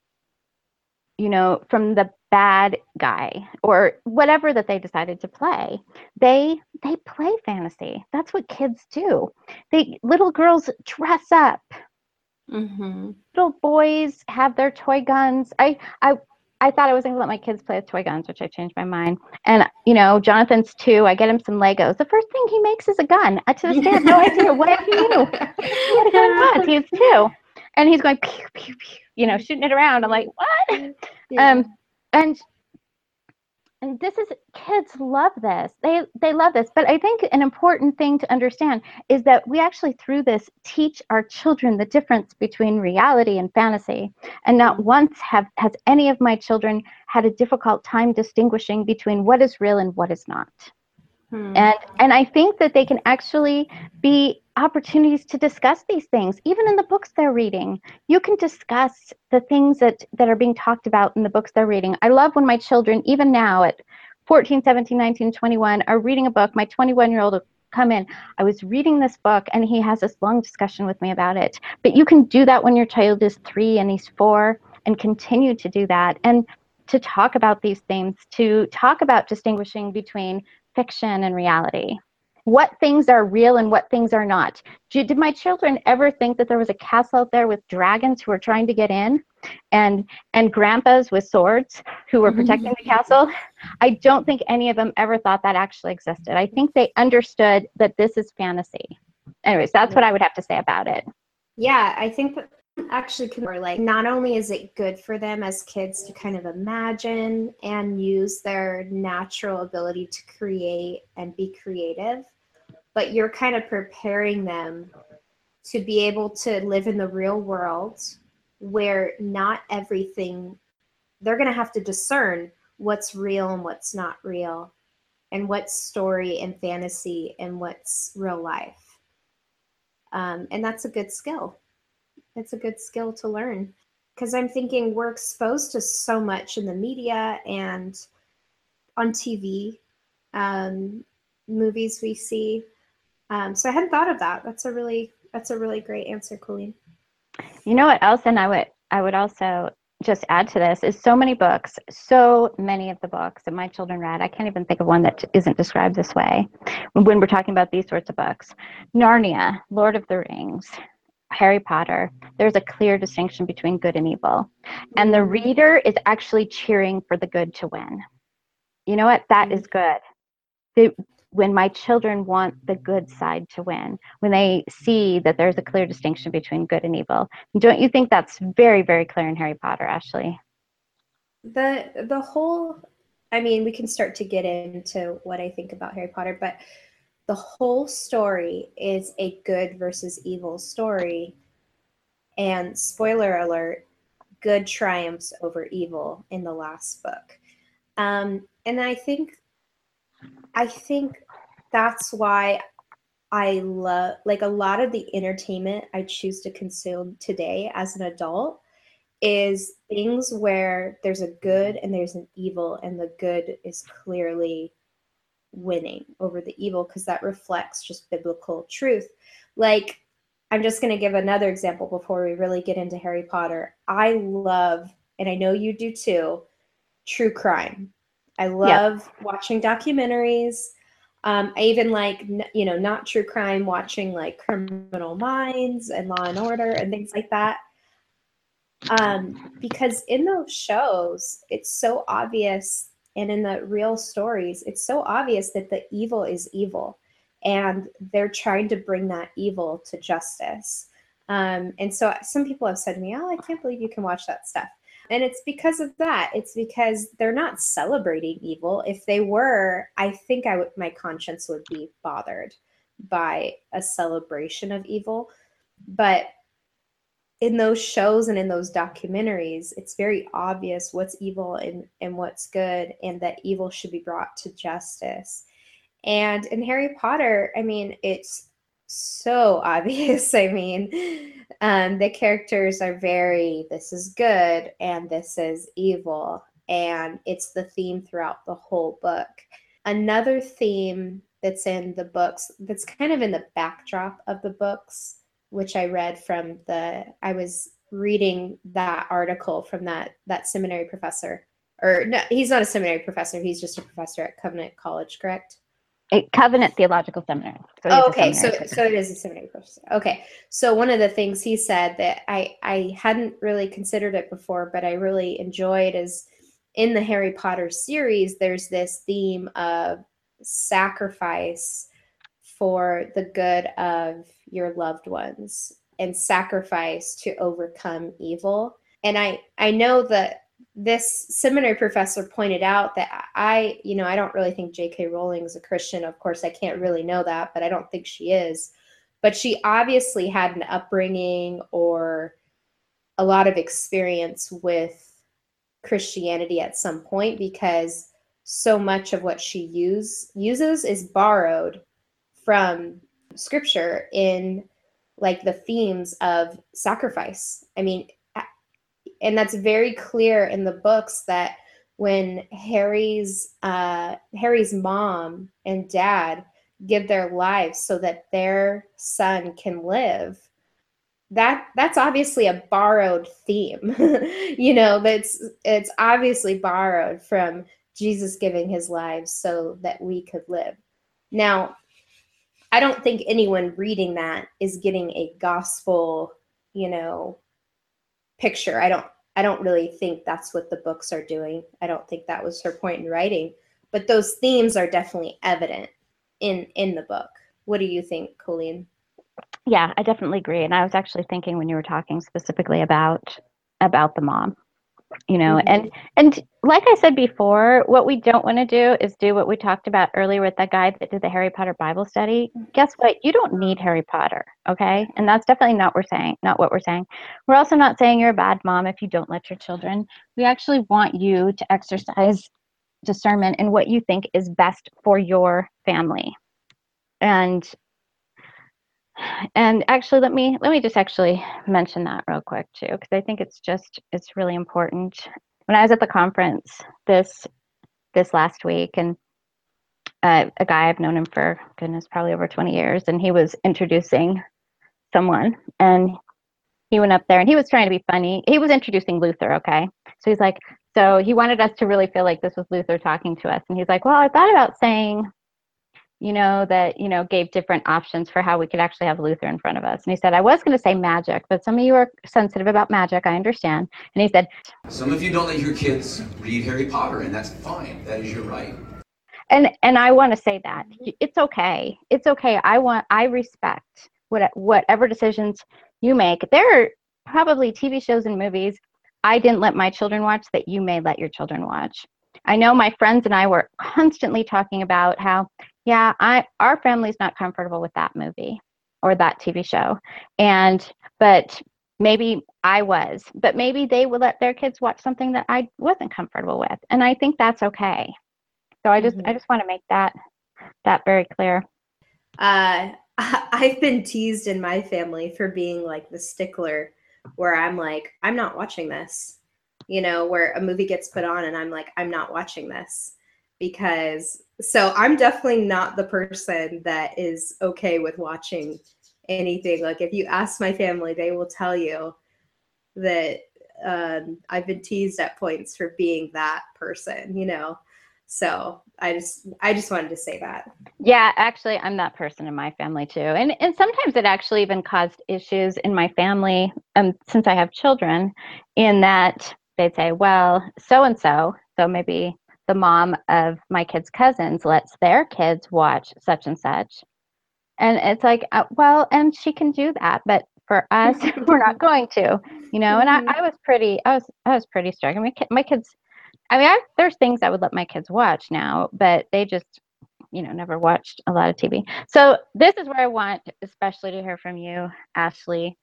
Speaker 1: you know from the bad guy or whatever that they decided to play. They they play fantasy. That's what kids do. They little girls dress up. Mm-hmm. little boys have their toy guns. I i I thought I was going to let my kids play with toy guns, which I changed my mind. And you know, Jonathan's two. I get him some Legos. The first thing he makes is a gun. I to this day have no idea what he knew. He had a gun was. Two, and he's going pew pew pew. You know, shooting it around. I'm like, what? Yeah. Um, and and this is kids love this. They they love this. But i think an important thing to understand is that we actually through this teach our children the difference between reality and fantasy. And not mm-hmm. once have has any of my children had a difficult time distinguishing between what is real and what is not Hmm. And and I think that they can actually be opportunities to discuss these things even in the books they're reading. You can discuss the things that that are being talked about in the books they're reading. I love when my children even now at 14, 17, 19, 21 are reading a book. My 21-year-old will come in. I was reading this book and he has this long discussion with me about it. But you can do that when your child is 3 and he's 4 and continue to do that. And to talk about these things, to talk about distinguishing between fiction and reality. what things are real and what things are not. Did my children ever think that there was a castle out there with dragons who were trying to get in and and grandpas with swords who were mm-hmm. protecting the castle? I don't think any of them ever thought that actually existed. I think they understood that this is fantasy. Anyways, that's what I would have to say about it.
Speaker 2: Yeah, I think that actually more like not only is it good for them as kids to kind of imagine and use their natural ability to create and be creative but you're kind of preparing them to be able to live in the real world where not everything they're going to have to discern what's real and what's not real and what's story and fantasy and what's real life. Um, and that's a good skill it's a good skill to learn because I'm thinking we're exposed to so much in the media and on TV, um, movies we see. Um, so I hadn't thought of that. That's a really that's a really great answer, Colleen.
Speaker 1: You know what else? And I would I would also just add to this is so many books, so many of the books that my children read. I can't even think of one that isn't described this way when we're talking about these sorts of books. Narnia, Lord of the Rings, Harry Potter, there's a clear distinction between good and evil. And the reader is actually cheering for the good to win. You know what? That is good. When my children want the good side to win, when they see that there's a clear distinction between good and evil. Don't you think that's very, very clear in Harry Potter, Ashley?
Speaker 2: The the whole I mean, we can start to get into what I think about Harry Potter, but the whole story is a good versus evil story. And spoiler alert, good triumphs over evil in the last book. Um, and I think I think that's why I love like a lot of the entertainment I choose to consume today as an adult is things where there's a good and there's an evil and the good is clearly winning over the evil because that reflects just biblical truth. Like, I'm just going to give another example before we really get into Harry Potter. I love, and I know you do too, true crime. I love watching documentaries. Um, I even like, you know, not true crime, watching like Criminal Minds and Law and Order and things like that. Um, because in those shows, it's so obvious and in the real stories, it's so obvious that the evil is evil and they're trying to bring that evil to justice. Um, and so some people have said to me, Oh, I can't believe you can watch that stuff. And it's because of that. It's because they're not celebrating evil. If they were, I think I would my conscience would be bothered by a celebration of evil. But in those shows and in those documentaries, it's very obvious what's evil and, and what's good, and that evil should be brought to justice. And in Harry Potter, I mean, it's so obvious. I mean, um, the characters are very, this is good and this is evil. And it's the theme throughout the whole book. Another theme that's in the books, that's kind of in the backdrop of the books, which I read from the I was reading that article from that that seminary professor. Or no, he's not a seminary professor. He's just a professor at Covenant College, correct?
Speaker 1: A Covenant Theological Seminary.
Speaker 2: So oh, okay, so so it is a seminary professor. Okay, so one of the things he said that I I hadn't really considered it before, but I really enjoyed is in the Harry Potter series. There's this theme of sacrifice for the good of your loved ones and sacrifice to overcome evil. And I I know that this seminary professor pointed out that I, you know, I don't really think J.K. Rowling is a Christian. Of course, I can't really know that, but I don't think she is. But she obviously had an upbringing or a lot of experience with Christianity at some point because so much of what she use uses is borrowed from scripture in like the themes of sacrifice. I mean, and that's very clear in the books that when Harry's uh, Harry's mom and dad give their lives so that their son can live, that that's obviously a borrowed theme. you know, that's it's obviously borrowed from Jesus giving his lives so that we could live. Now, I don't think anyone reading that is getting a gospel, you know, picture. I don't I don't really think that's what the books are doing. I don't think that was her point in writing, but those themes are definitely evident in in the book. What do you think, Colleen?
Speaker 1: Yeah, I definitely agree. And I was actually thinking when you were talking specifically about about the mom you know mm-hmm. and and like i said before what we don't want to do is do what we talked about earlier with that guy that did the harry potter bible study. Guess what? You don't need harry potter okay? And that's definitely not we're saying not what we're saying. We're also not saying you're a bad mom if you don't let your children. We actually want you to exercise discernment in what you think is best for your family. And and actually let me let me just actually mention that real quick too because i think it's just it's really important. When i was at the conference this this last week and uh, a guy i've known him for goodness probably over 20 years and he was introducing someone and he went up there and he was trying to be funny. He was introducing luther okay? So he's like so he wanted us to really feel like this was luther talking to us and he's like well i thought about saying you know, that, you know, gave different options for how we could actually have Luther in front of us. And he said, I was going to say magic, but some of you are sensitive about magic. I understand. And he said,
Speaker 14: Some of you don't let your kids read Harry Potter, and that's fine. That is your right.
Speaker 1: And and I want to say that it's okay. It's okay. I want I respect what whatever decisions you make. There are probably TV shows and movies I didn't let my children watch that you may let your children watch. I know my friends and I were constantly talking about how yeah, I our family's not comfortable with that movie or that TV show. And but maybe I was, but maybe they would let their kids watch something that I wasn't comfortable with. And I think that's okay. So I just mm-hmm. I just want to make that that very clear.
Speaker 2: Uh I've been teased in my family for being like the stickler where I'm like, I'm not watching this. You know, where a movie gets put on and I'm like, I'm not watching this because so I'm definitely not the person that is okay with watching anything. Like if you ask my family, they will tell you that um, I've been teased at points for being that person, you know. So I just I just wanted to say that.
Speaker 1: Yeah, actually I'm that person in my family too. And and sometimes it actually even caused issues in my family um since I have children in that they'd say, well, so and so, so maybe the mom of my kids' cousins lets their kids watch such and such. And it's like, uh, well, and she can do that, but for us, we're not going to, you know. And I, mm-hmm. I was pretty, I was, I was pretty strict. I mean, my kids, I mean, I, there's things I would let my kids watch now, but they just, you know, never watched a lot of TV. So this is where I want, especially to hear from you, Ashley.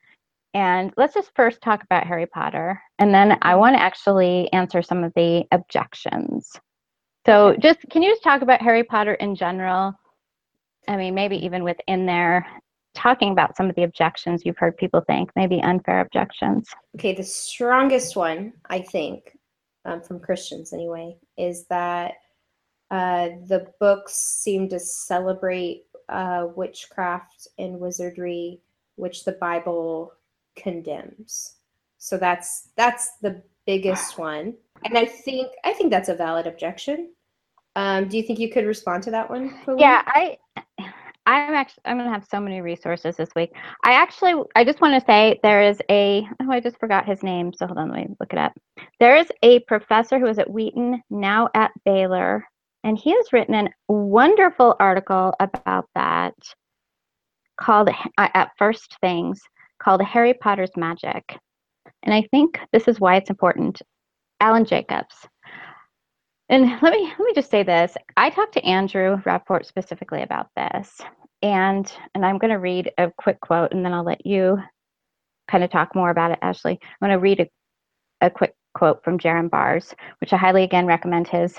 Speaker 1: And let's just first talk about Harry Potter, and then I mm-hmm. want to actually answer some of the objections so, just can you just talk about Harry Potter in general? I mean, maybe even within there, talking about some of the objections you've heard people think, maybe unfair objections.
Speaker 2: Okay, the strongest one, I think, um, from Christians anyway, is that uh, the books seem to celebrate uh, witchcraft and wizardry, which the Bible condemns. So that's that's the biggest one, and I think I think that's a valid objection. Um, do you think you could respond to that one?
Speaker 1: Yeah, I I'm actually I'm gonna have so many resources this week. I actually I just want to say there is a oh I just forgot his name, so hold on, let me look it up. There is a professor who is at Wheaton, now at Baylor, and he has written a wonderful article about that called uh, at First Things called Harry Potter's Magic. And I think this is why it's important. Alan Jacobs. And let me let me just say this. I talked to Andrew Rappaport specifically about this, and and I'm going to read a quick quote, and then I'll let you kind of talk more about it, Ashley. I'm going to read a, a quick quote from Jerram Barrs, which I highly again recommend his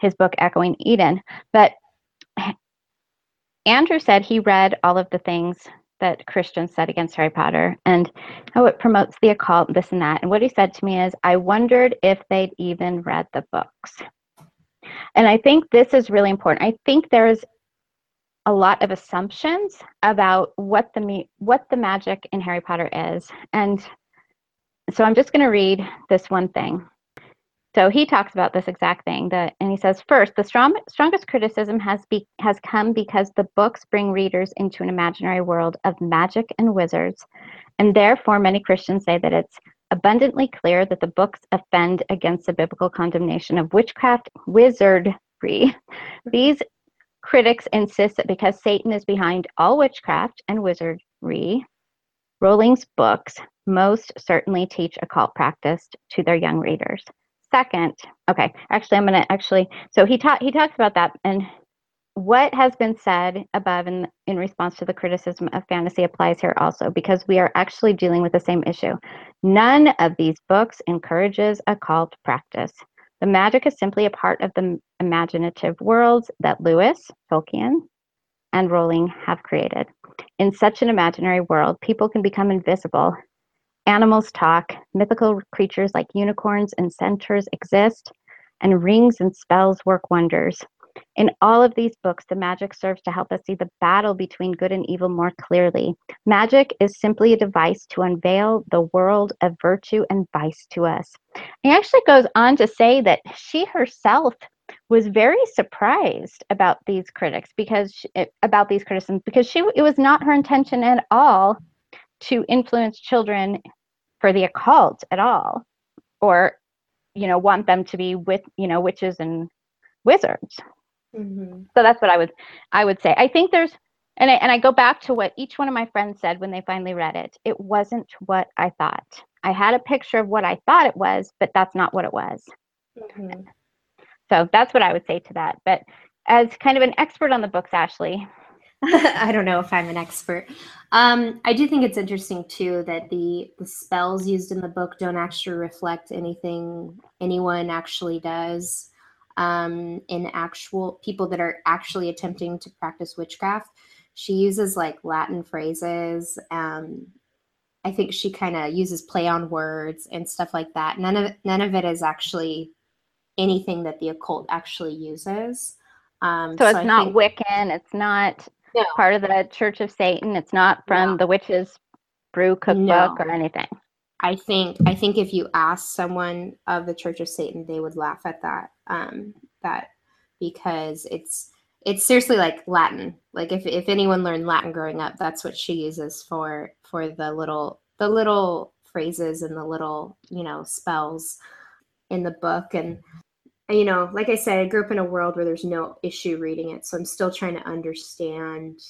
Speaker 1: his book Echoing Eden. But Andrew said he read all of the things that Christians said against Harry Potter and how it promotes the occult, this and that. And what he said to me is, I wondered if they'd even read the books. And I think this is really important. I think there's a lot of assumptions about what the what the magic in Harry Potter is. And so I'm just going to read this one thing. So he talks about this exact thing that and he says first the strong, strongest criticism has be, has come because the books bring readers into an imaginary world of magic and wizards and therefore many christians say that it's abundantly clear that the books offend against the biblical condemnation of witchcraft wizardry. These critics insist that because satan is behind all witchcraft and wizardry rowling's books most certainly teach occult practice to their young readers second. Okay actually i'm going to actually so he taught he talks about that and what has been said above in in response to the criticism of fantasy applies here also because we are actually dealing with the same issue. None of these books encourages occult practice. The magic is simply a part of the imaginative worlds that lewis tolkien and rowling have created. In such an imaginary world people can become invisible Animals talk, mythical creatures like unicorns and centaurs exist, and rings and spells work wonders. In all of these books, the magic serves to help us see the battle between good and evil more clearly. Magic is simply a device to unveil the world of virtue and vice to us. He actually goes on to say that she herself was very surprised about these critics because she, eh, about these criticisms because she it was not her intention at all to influence children for the occult at all or you know want them to be with you know witches and wizards. Mm-hmm. so that's what i would i would say. I think there's and I, and I go back to what each one of my friends said when they finally read it. It wasn't what i thought. I had a picture of what i thought it was but that's not what it was. Mm-hmm. so that's what i would say to that. But as kind of an expert on the books ashley
Speaker 2: I don't know if I'm an expert. Um, I do think it's interesting too that the the spells used in the book don't actually reflect anything anyone actually does. Um, in actual people that are actually attempting to practice witchcraft, she uses like Latin phrases. Um, I think she kind of uses play on words and stuff like that. None of none of it is actually anything that the occult actually uses.
Speaker 1: Um, so, so, it's I not think, Wiccan. It's not no. part of the Church of Satan. It's not from no. the witches brew cookbook no. or anything.
Speaker 2: I think I think if you ask someone of the Church of Satan, they would laugh at that. Um, that because it's it's seriously like Latin. Like if if anyone learned Latin growing up, that's what she uses for for the little the little phrases and the little you know spells in the book and you know, like I said, I grew up in a world where there's no issue reading it, so I'm still trying to understand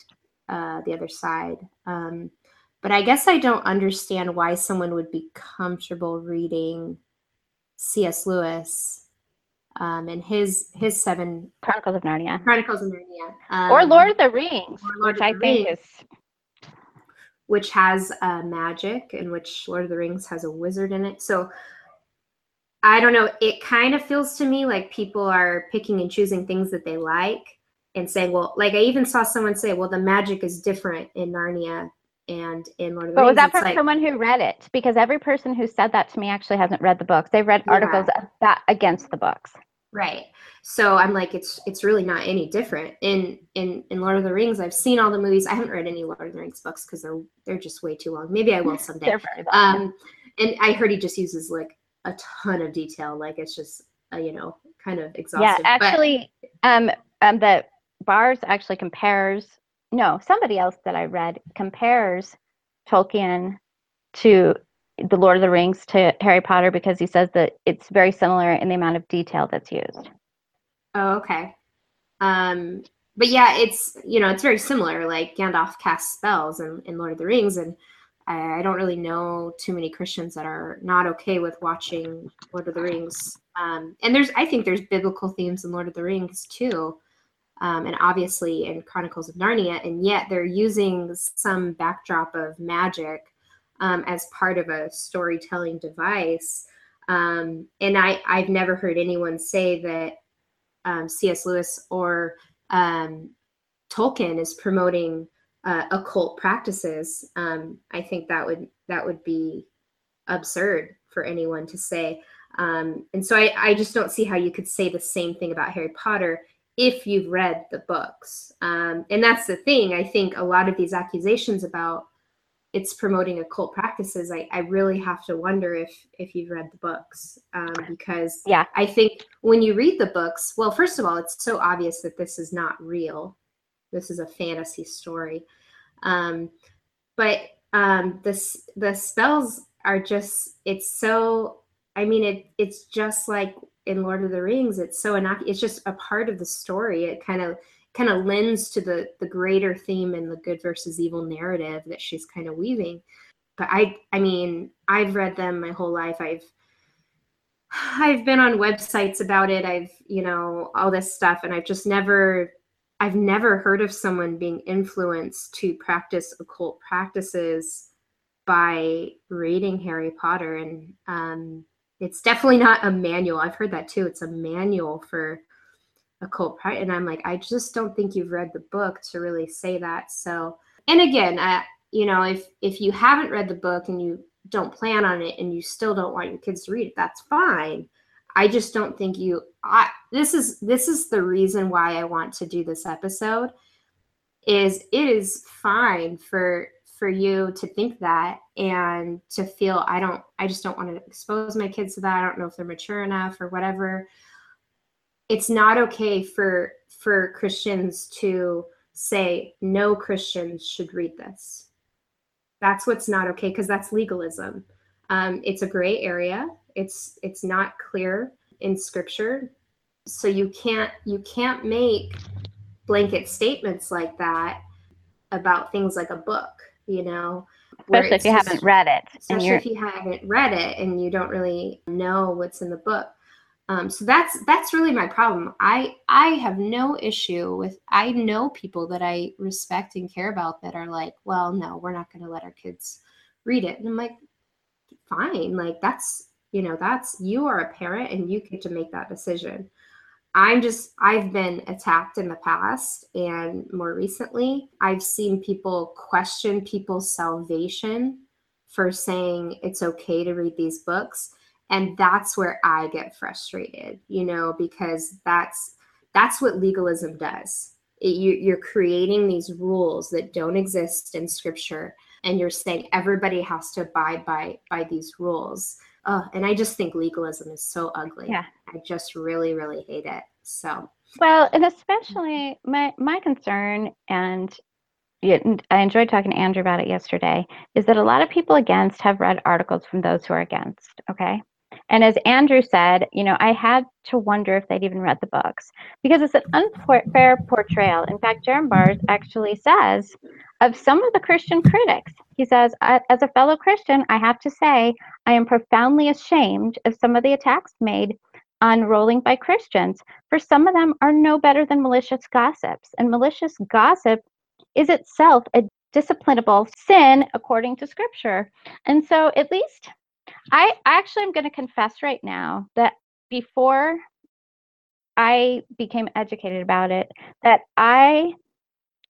Speaker 2: uh, the other side. Um, but I guess I don't understand why someone would be comfortable reading C.S. Lewis um, and his his seven
Speaker 1: Chronicles of Narnia,
Speaker 2: Chronicles of Narnia,
Speaker 1: um, or Lord of the Rings, which I think Rings, is
Speaker 2: which has uh, magic, and which Lord of the Rings has a wizard in it. So I don't know. It kind of feels to me like people are picking and choosing things that they like and saying, well, like I even saw someone say, well, the magic is different in Narnia and in Lord of the Rings.
Speaker 1: but was that from like, someone who read it? Because every person who said that to me actually hasn't read the books. They've read articles that against the books.
Speaker 2: Right. So I'm like, it's it's really not any different. In in in Lord of the Rings, I've seen all the movies. I haven't read any Lord of the Rings books because they're they're just way too long. Maybe I will someday. um, and I heard he just uses like a ton of detail. Like it's just uh, you know kind of exhausting.
Speaker 1: Yeah, actually, but, um, um, the Barrs actually compares. No, somebody else that I read compares Tolkien to the Lord of the Rings to Harry Potter because he says that it's very similar in the amount of detail that's used.
Speaker 2: Oh, okay. Um, but yeah, it's you know it's very similar. Like Gandalf casts spells in, in Lord of the Rings, and I, don't really know too many Christians that are not okay with watching Lord of the Rings. Um, and there's, I think there's biblical themes in Lord of the Rings too. Um, and obviously in Chronicles of Narnia, and yet they're using some backdrop of magic um, as part of a storytelling device. Um, and I, I've never heard anyone say that um, C.S. Lewis or um, Tolkien is promoting uh, occult practices, um, I think that would that would be absurd for anyone to say. Um, and so I, I just don't see how you could say the same thing about Harry Potter if you've read the books. Um, and that's the thing. I think a lot of these accusations about it's promoting occult practices, I, I really have to wonder if if you've read the books um, because
Speaker 1: yeah,
Speaker 2: I think when you read the books, well, first of all, it's so obvious that this is not real. This is a fantasy story, um, but um, the the spells are just it's so. I mean, it it's just like in Lord of the Rings. It's so enough. It's just a part of the story. It kind of kind of lends to the the greater theme and the good versus evil narrative that she's kind of weaving but i i mean i've read them my whole life i've i've been on websites about it i've you know all this stuff and i've just never i've never heard of someone being influenced to practice occult practices by reading harry potter and um it's definitely not a manual. I've heard that too. It's a manual for occult practice and i'm like i just don't think you've read the book to really say that. So and again I, you know if if you haven't read the book and you don't plan on it and you still don't want your kids to read it that's fine. I just don't think you i this is this is the reason why i want to do this episode is it is fine for for you to think that and to feel i don't i just don't want to expose my kids to that i don't know if they're mature enough or whatever it's not okay for for Christians to say no Christians should read this. That's what's not okay because that's legalism. Um, it's a gray area. It's it's not clear in Scripture, so you can't you can't make blanket statements like that about things like a book. You know,
Speaker 1: especially if you just, haven't read it,
Speaker 2: especially if you haven't read it and you don't really know what's in the book. Um, so that's that's really my problem. I I have no issue with. I know people that I respect and care about that are like, well, no, we're not going to let our kids read it. And I'm like, fine. Like that's you know that's you are a parent and you get to make that decision. I'm just I've been attacked in the past and more recently I've seen people question people's salvation for saying it's okay to read these books. And that's where i get frustrated you know because that's that's what legalism does. It, you, you're creating these rules that don't exist in scripture and you're saying everybody has to abide by by these rules uh, and i just think legalism is so ugly
Speaker 1: yeah
Speaker 2: i just really really hate it so
Speaker 1: well and especially my my concern and I enjoyed talking to Andrew about it yesterday, is that a lot of people against have read articles from those who are against. Okay. And as Andrew said, you know, I had to wonder if they'd even read the books because it's an unfair portrayal. In fact, Jerram Barrs actually says of some of the Christian critics, he says, as a fellow Christian, I have to say, I am profoundly ashamed of some of the attacks made on Rowling by Christians, for some of them are no better than malicious gossips. And malicious gossip is itself a disciplinable sin according to scripture. And so, at least I actually am going to confess right now that before I became educated about it, that I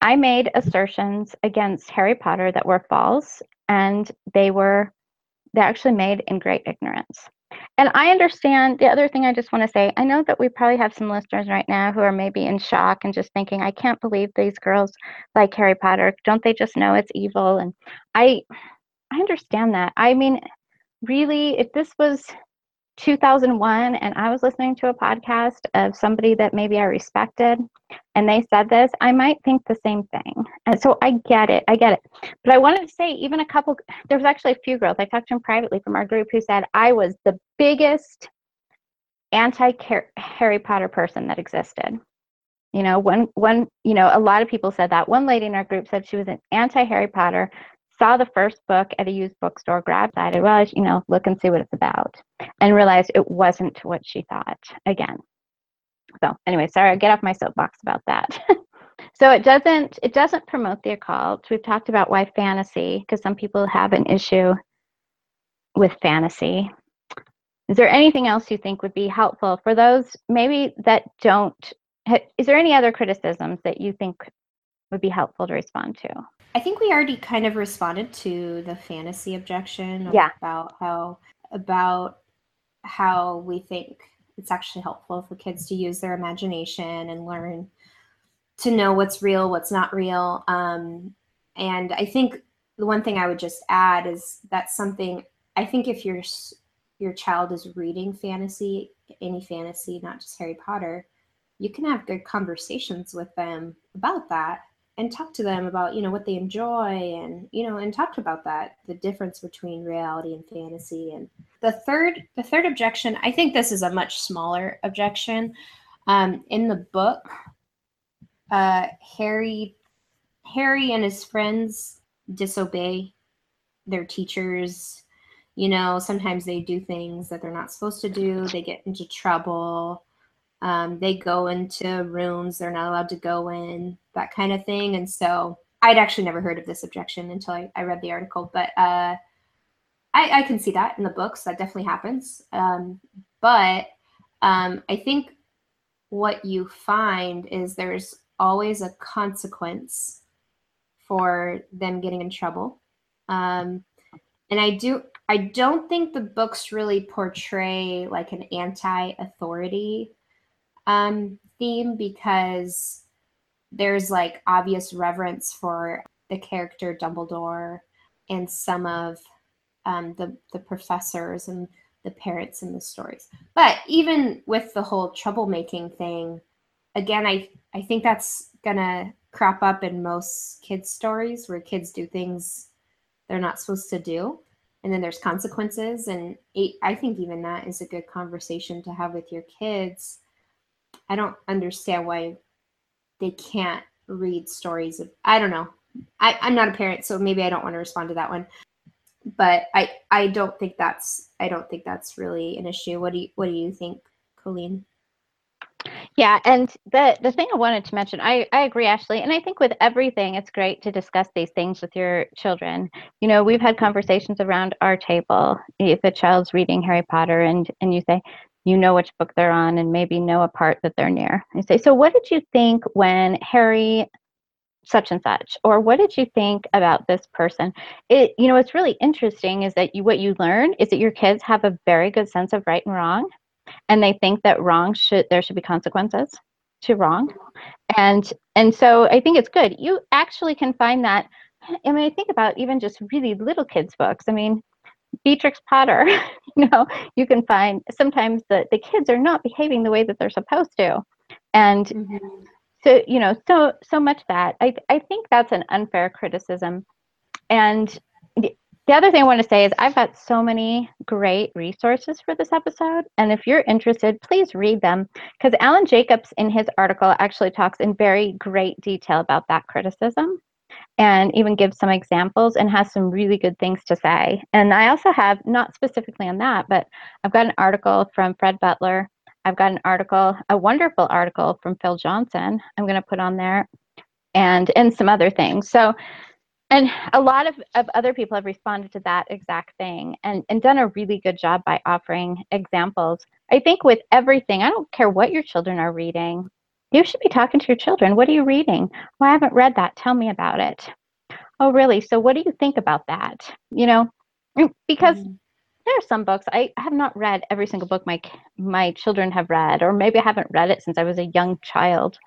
Speaker 1: I made assertions against Harry Potter that were false, and they were they actually made in great ignorance. And I understand the other thing I just want to say I know that we probably have some listeners right now who are maybe in shock and just thinking, I can't believe these girls like Harry Potter. Don't they just know it's evil? And I I understand that. I mean, really, if this was 2001 and I was listening to a podcast of somebody that maybe I respected and they said this, I might think the same thing. And so I get it. I get it. But I wanted to say, even a couple, there was actually a few girls, I talked to them privately from our group who said I was the biggest anti Harry Potter person that existed. You know, one, one, you know, a lot of people said that. One lady in our group said she was an anti Harry Potter saw the first book at a used bookstore, grabbed it, well, you know, look and see what it's about, and realized it wasn't what she thought again. So anyway, sorry, I get off my soapbox about that. so it doesn't it doesn't promote the occult. We've talked about why fantasy, because some people have an issue with fantasy. Is there anything else you think would be helpful for those maybe that don't? Is there any other criticisms that you think would be helpful to respond to?
Speaker 2: I think we already kind of responded to the fantasy objection
Speaker 1: yeah.
Speaker 2: about how about how we think it's actually helpful for kids to use their imagination and learn to know what's real, what's not real. Um, and I think the one thing I would just add is that's something I think if your your child is reading fantasy, any fantasy, not just Harry Potter, you can have good conversations with them about that and talk to them about you know what they enjoy and you know and talk about that the difference between reality and fantasy. And the third the third objection i think this is a much smaller objection. Um, in the book uh, harry harry and his friends disobey their teachers. You know sometimes they do things that they're not supposed to do. They get into trouble um, they go into rooms they're not allowed to go in, that kind of thing. And so I'd actually never heard of this objection until I, I read the article, but uh, I, I, can see that in the books. That definitely happens. Um, but um, I think what you find is there's always a consequence for them getting in trouble. Um, and I do I don't think the books really portray like an anti-authority um, theme because there's like obvious reverence for the character Dumbledore and some of um, the the professors and the parents in the stories. But even with the whole troublemaking thing, again, I I think that's gonna crop up in most kids' stories where kids do things they're not supposed to do, and then there's consequences. And I think even that is a good conversation to have with your kids I don't understand why they can't read stories of I don't know. I, I'm not a parent, so maybe I don't want to respond to that one. But I I don't think that's I don't think that's really an issue. What do you what do you think, Colleen?
Speaker 1: Yeah, and the the thing I wanted to mention, I I agree, Ashley, and I think with everything, it's great to discuss these things with your children. You know, we've had conversations around our table. If a child's reading Harry Potter, and and you say, you know which book they're on and maybe know a part that they're near. You say, so what did you think when Harry such and such? Or what did you think about this person? It you know what's really interesting is that you what you learn is that your kids have a very good sense of right and wrong and they think that wrong should there should be consequences to wrong. And and so i think it's good. You actually can find that i mean i think about even just really little kids books. I mean Beatrix Potter, you know, you can find sometimes the, the kids are not behaving the way that they're supposed to. And mm-hmm. so, you know, so so much that I I think that's an unfair criticism. And the, the other thing I want to say is I've got so many great resources for this episode. And if you're interested, please read them because Alan Jacobs in his article actually talks in very great detail about that criticism and even gives some examples and has some really good things to say. And I also have, not specifically on that, but I've got an article from Fred Butler. I've got an article, a wonderful article from Phil Johnson, I'm going to put on there, and and some other things. So, and a lot of, of other people have responded to that exact thing and, and done a really good job by offering examples. I think with everything, I don't care what your children are reading, you should be talking to your children. What are you reading? Well, I haven't read that. Tell me about it. Oh, really? So, what do you think about that? You know, because mm-hmm. there are some books I have not read every single book my my children have read, or maybe I haven't read it since I was a young child.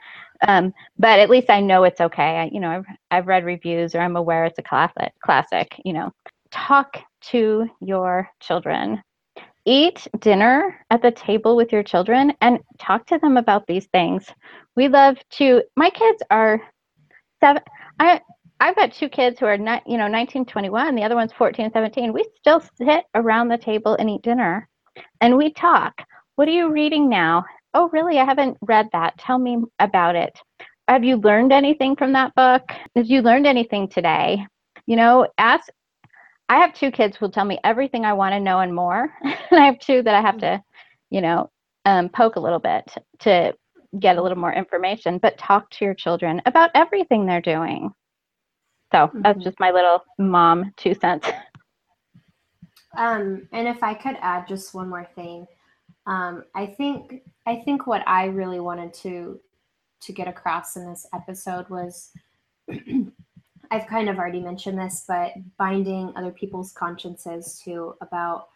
Speaker 1: Um, but at least I know it's okay. I, you know, I've, I've read reviews, or I'm aware it's a classic. Classic. You know, talk to your children eat dinner at the table with your children and talk to them about these things. We love to my kids are seven I I've got two kids who are not, you know, 19, 21, the other one's 14, 17. We still sit around the table and eat dinner and we talk. What are you reading now? Oh, really? I haven't read that. Tell me about it. Have you learned anything from that book? Have you learned anything today? You know, ask I have two kids who will tell me everything I want to know and more. and I have two that I have to, you know, um, poke a little bit to get a little more information, but talk to your children about everything they're doing. So mm-hmm. that's just my little mom two cents.
Speaker 2: Um, and if I could add just one more thing, um, I think I think what I really wanted to to get across in this episode was I've kind of already mentioned this, but binding other people's consciences too about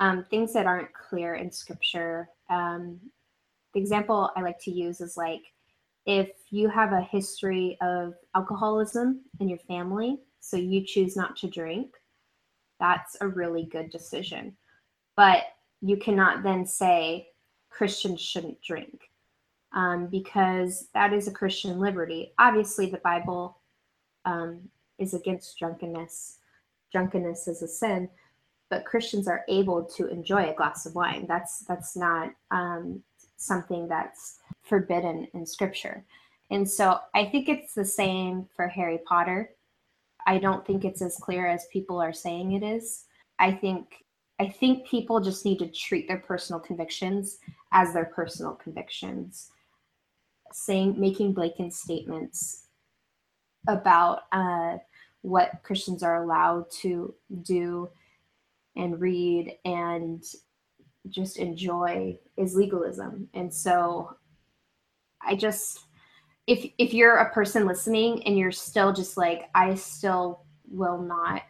Speaker 2: um, things that aren't clear in scripture. Um, the example I like to use is like if you have a history of alcoholism in your family, so you choose not to drink, that's a really good decision. But you cannot then say Christians shouldn't drink um, because that is a Christian liberty. Obviously, the Bible um, is against drunkenness. Drunkenness is a sin, but Christians are able to enjoy a glass of wine. That's that's not um, something that's forbidden in Scripture. And so I think it's the same for Harry Potter. I don't think it's as clear as people are saying it is. I think I think people just need to treat their personal convictions as their personal convictions. Saying making blatant statements about uh, what Christians are allowed to do and read and just enjoy is legalism. And so I just if if you're a person listening and you're still just like I still will not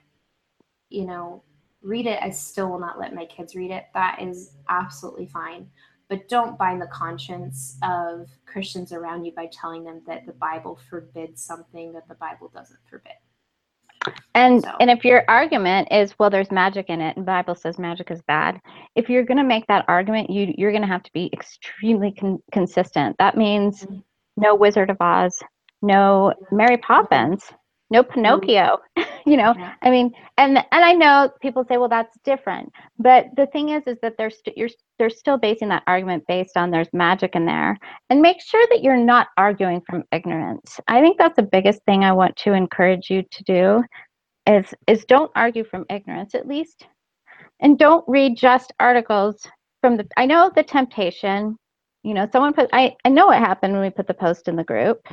Speaker 2: you know read it, I still will not let my kids read it. That is absolutely fine. But don't bind the conscience of Christians around you by telling them that the Bible forbids something that the Bible doesn't forbid.
Speaker 1: And so. and if your argument is well there's magic in it and Bible says magic is bad, if you're going to make that argument, you you're going to have to be extremely con- consistent. That means mm-hmm. no Wizard of Oz, no Mary Poppins, no mm-hmm. Pinocchio. you know, yeah. I mean, and and I know people say, well, that's different, but the thing is, is that they're st- you're they're still basing that argument based on there's magic in there, and make sure that you're not arguing from ignorance. I think that's the biggest thing I want to encourage you to do, is is don't argue from ignorance at least, and don't read just articles from the. I know the temptation. You know, someone put. I I know what happened when we put the post in the group.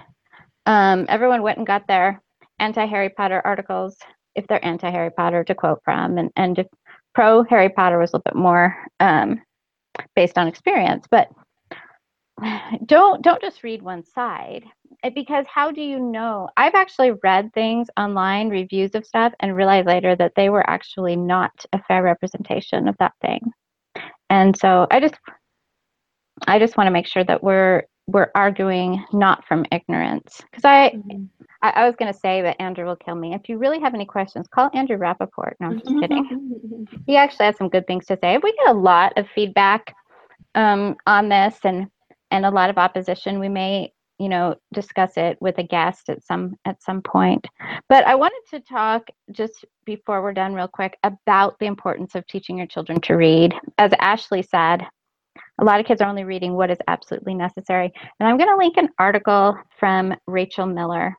Speaker 1: Um, everyone went and got their anti Harry Potter articles, if they're anti Harry Potter, to quote from, and, and pro Harry Potter was a little bit more um, based on experience. But don't don't just read one side because how do you know i've actually read things online reviews of stuff and realized later that they were actually not a fair representation of that thing and so i just i just want to make sure that we're we're arguing not from ignorance because I, mm-hmm. I, I was going to say that Andrew will kill me. If you really have any questions, call Andrew Rappaport. No, I'm just kidding. he actually has some good things to say. We get a lot of feedback um, on this and and a lot of opposition. We may you know discuss it with a guest at some at some point but i wanted to talk just before we're done real quick about the importance of teaching your children to read as ashley said a lot of kids are only reading what is absolutely necessary. And I'm going to link an article from Rachel Miller,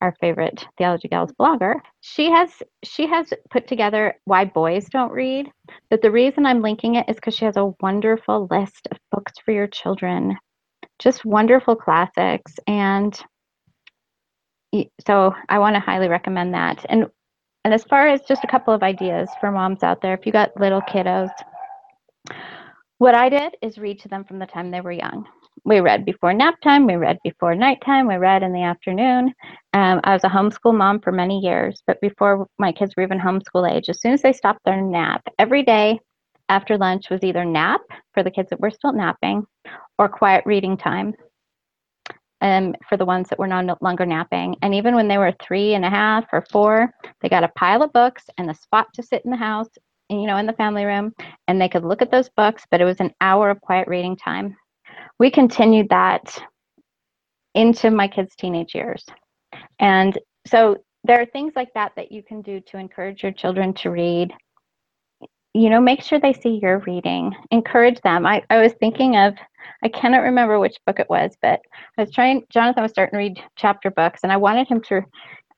Speaker 1: our favorite Theology Gals blogger. She has she has put together why boys don't read. But the reason I'm linking it is because she has a wonderful list of books for your children. Just wonderful classics. And so I want to highly recommend that. And and as far as just a couple of ideas for moms out there, if you got little kiddos, what I did is read to them from the time they were young. We read before nap time, we read before nighttime, we read in the afternoon. Um, I was a homeschool mom for many years, but before my kids were even homeschool age, as soon as they stopped their nap, every day after lunch was either nap for the kids that were still napping or quiet reading time um, for the ones that were no longer napping. And even when they were three and a half or four, they got a pile of books and a spot to sit in the house you know, in the family room, and they could look at those books, but it was an hour of quiet reading time. We continued that into my kids' teenage years. And so there are things like that that you can do to encourage your children to read. You know, make sure they see you're reading. Encourage them. I, I was thinking of, I cannot remember which book it was, but I was trying, Jonathan was starting to read chapter books, and I wanted him to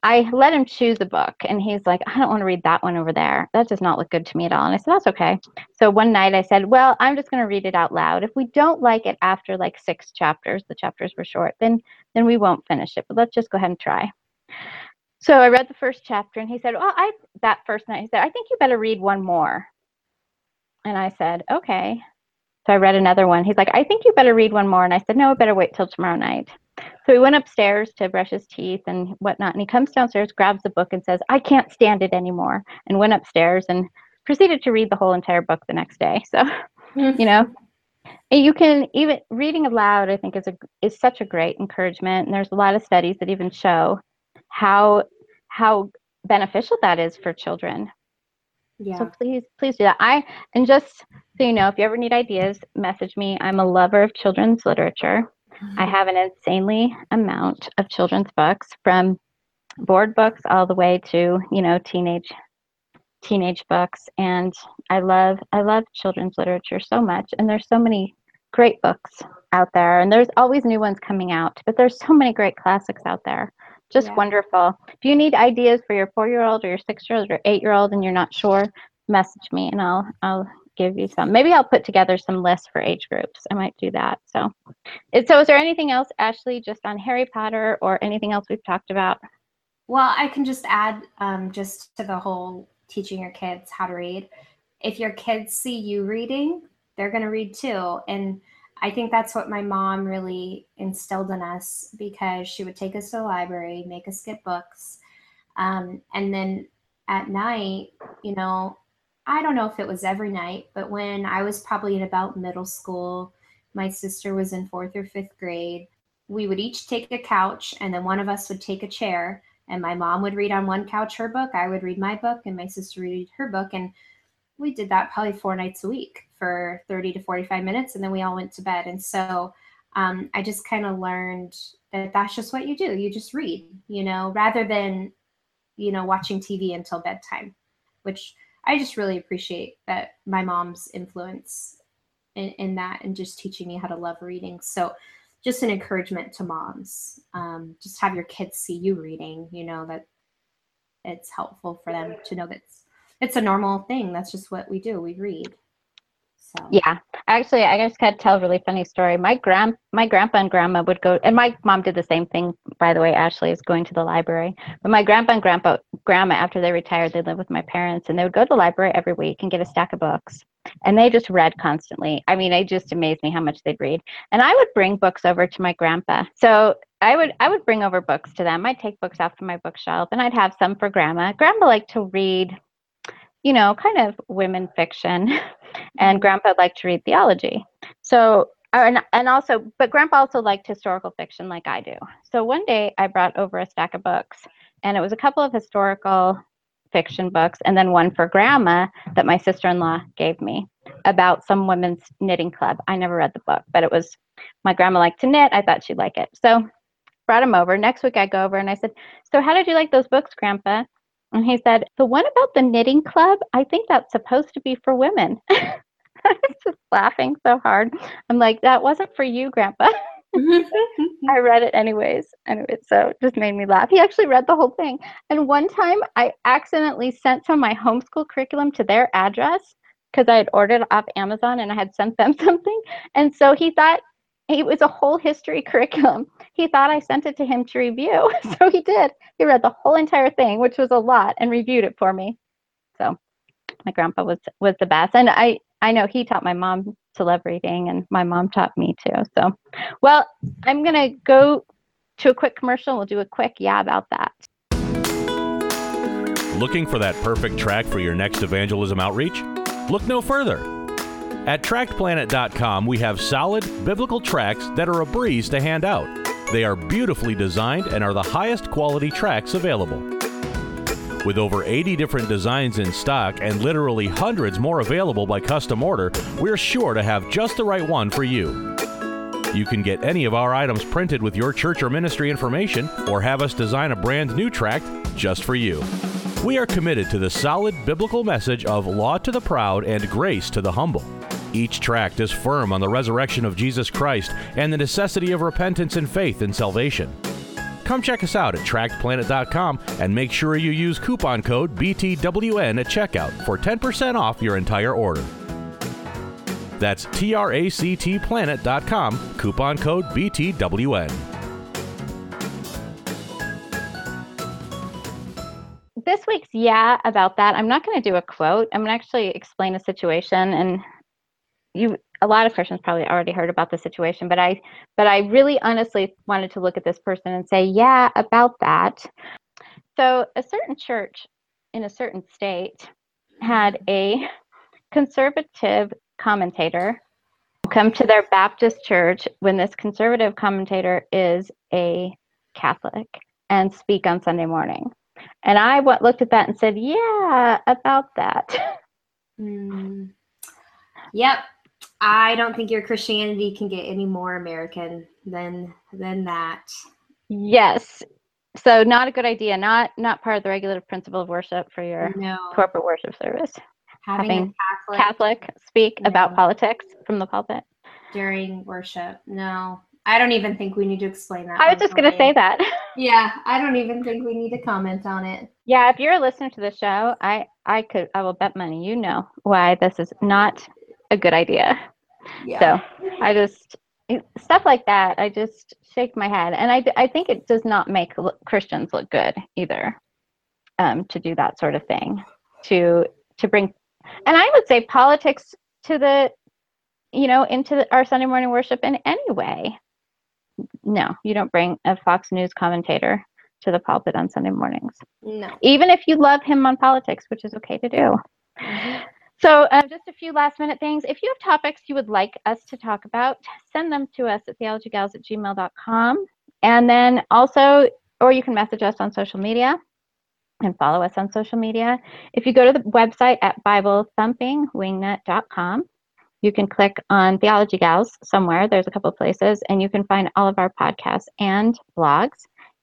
Speaker 1: I let him choose a book, and he's like, I don't want to read that one over there. That does not look good to me at all. And I said, That's okay. So one night I said, Well, I'm just going to read it out loud. If we don't like it after like six chapters, the chapters were short, then then we won't finish it. But let's just go ahead and try. So I read the first chapter, and he said, Well, I that first night he said, I think you better read one more. And I said, Okay. So I read another one. He's like, I think you better read one more. And I said, No, I better wait till tomorrow night. So he went upstairs to brush his teeth and whatnot. And he comes downstairs, grabs the book, and says, I can't stand it anymore. And went upstairs and proceeded to read the whole entire book the next day. So, mm-hmm. you know, you can even reading aloud, I think, is a is such a great encouragement. And there's a lot of studies that even show how how beneficial that is for children.
Speaker 2: Yeah.
Speaker 1: So please, please do that. I and just so you know, if you ever need ideas, message me. I'm a lover of children's literature. Mm-hmm. I have an insanely amount of children's books from board books all the way to, you know, teenage teenage books and I love I love children's literature so much and there's so many great books out there and there's always new ones coming out but there's so many great classics out there just yeah. wonderful if you need ideas for your four year old or your six year old or eight year old and you're not sure message me and i'll i'll give you some maybe i'll put together some lists for age groups i might do that so so is there anything else ashley just on harry potter or anything else we've talked about
Speaker 2: well i can just add um, just to the whole teaching your kids how to read if your kids see you reading they're going to read too. And I think that's what my mom really instilled in us because she would take us to the library, make us get books. Um, and then at night, you know, I don't know if it was every night, but when I was probably in about middle school, my sister was in fourth or fifth grade, we would each take a couch and then one of us would take a chair and my mom would read on one couch her book, I would read my book, and my sister read her book. And we did that probably four nights a week for 30 to 45 minutes and then we all went to bed and so um, i just kind of learned that that's just what you do you just read you know rather than you know watching tv until bedtime which i just really appreciate that my mom's influence in, in that and just teaching me how to love reading. So just an encouragement to moms um, just have your kids see you reading you know that it's helpful for them to know that it's, it's a normal thing. That's just what we do. We read
Speaker 1: so. Yeah, actually, I just got to tell a really funny story. My grand, my grandpa and grandma would go, and my mom did the same thing. By the way, Ashley is going to the library. But my grandpa and grandpa, grandma, after they retired, they lived with my parents, and they would go to the library every week and get a stack of books. And they just read constantly. I mean, it just amazed me how much they'd read. And I would bring books over to my grandpa. So I would I would bring over books to them. I'd take books off to my bookshelf, and I'd have some for grandma. Grandma liked to read you know, kind of women fiction, and mm-hmm. Grandpa liked to read theology. So, and, and also, but Grandpa also liked historical fiction like I do. So one day I brought over a stack of books, and it was a couple of historical fiction books, and then one for Grandma that my sister in law gave me about some women's knitting club. I never read the book, but it was my grandma liked to knit. I thought she'd like it. So brought him over. Next week I go over and I said, So how did you like those books, Grandpa? And he said, The one about the knitting club, I think that's supposed to be for women. I was just laughing so hard. I'm like, That wasn't for you, Grandpa. I read it anyways. Anyway, so it just made me laugh. He actually read the whole thing. And one time I accidentally sent some of my homeschool curriculum to their address because I had ordered off Amazon and I had sent them something. And so he thought it was a whole history curriculum. He thought I sent it to him to review. So he did. He read the whole entire thing, which was a lot, and reviewed it for me. So my grandpa was was the best. And I I know he taught my mom to love reading and my mom taught me too. So well, I'm gonna go to a quick commercial. We'll do a quick yeah about that.
Speaker 15: Looking for that perfect track for your next evangelism outreach? Look no further. At TractPlanet.com, we have solid biblical tracts that are a breeze to hand out. They are beautifully designed and are the highest quality tracts available. With over 80 different designs in stock and literally hundreds more available by custom order, we're sure to have just the right one for you. You can get any of our items printed with your church or ministry information, or have us design a brand new tract just for you. We are committed to the solid biblical message of law to the proud and grace to the humble. Each tract is firm on the resurrection of Jesus Christ and the necessity of repentance and faith in salvation. Come check us out at tractplanet.com and make sure you use coupon code BTWN at checkout for 10% off your entire order. That's tractplanet.com, coupon code BTWN.
Speaker 1: This week's yeah about that. I'm not going to do a quote. I'm going to actually explain a situation and you a lot of Christians probably already heard about the situation, but I but I really honestly wanted to look at this person and say, yeah, about that. So a certain church in a certain state had a conservative commentator come to their Baptist church when this conservative commentator is a Catholic and speak on Sunday morning. And I went, looked at that and said, yeah, about that.
Speaker 2: Mm. Yep. I don't think your Christianity can get any more American than than that.
Speaker 1: Yes. So not a good idea. Not not part of the regulative principle of worship for your
Speaker 2: no.
Speaker 1: corporate worship service.
Speaker 2: Having, Having
Speaker 1: Catholic, Catholic, speak no. about politics from the pulpit
Speaker 2: during worship. No. I don't even think we need to explain that.
Speaker 1: I was just going to say that.
Speaker 2: Yeah, I don't even think we need to comment on it.
Speaker 1: Yeah, if you're a listener to the show, I I could I will bet money you know why this is not a good idea. Yeah. So I just stuff like that. I just shake my head, and I I think it does not make Christians look good either. Um, to do that sort of thing, to to bring, and I would say politics to the, you know, into the, our Sunday morning worship in any way no, you don't bring a Fox News commentator to the pulpit on Sunday mornings.
Speaker 2: No.
Speaker 1: Even if you love him on politics, which is okay to do. Mm-hmm. So, uh, just a few last minute things. If you have topics you would like us to talk about, send them to us at theologygals at gmail.com. And then also, or you can message us on social media and follow us on social media. If you go to the website at BibleThumpingWingnut.com, you can click on Theology Gals somewhere. There's a couple places, and you can find all of our podcasts and blogs.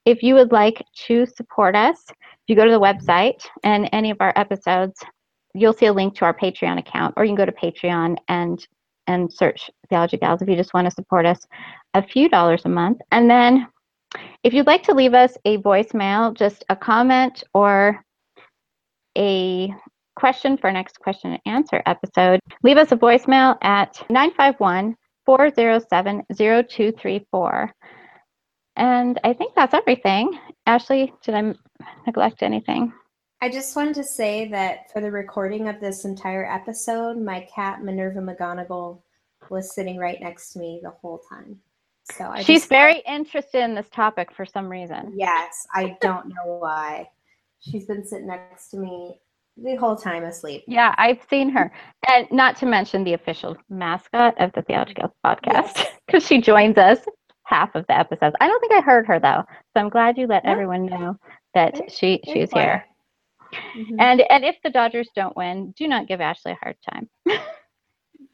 Speaker 1: If you would like to support us, if you go to the website and any of our episodes, you'll see a link to our Patreon account, or you can go to Patreon and and search Theology Gals if you just want to support us a few dollars a month. And then if you'd like to leave us a voicemail, just a comment or a question for next question and answer episode, leave us a voicemail at 951 407 0234. And I think that's everything. Ashley, did I neglect anything?
Speaker 2: I just wanted to say that for the recording of this entire episode, my cat Minerva McGonagall was sitting right next to me the whole time. So I
Speaker 1: she's
Speaker 2: just,
Speaker 1: very interested in this topic for some reason.
Speaker 2: Yes, I don't know why. She's been sitting next to me the whole time asleep.
Speaker 1: Yeah, I've seen her. And not to mention the official mascot of the Theology Gals podcast, because yes. she joins us half of the episodes. I don't think I heard her though. So I'm glad you let everyone know that she she's here. Mm-hmm. And and if the Dodgers don't win, do not give Ashley a hard time.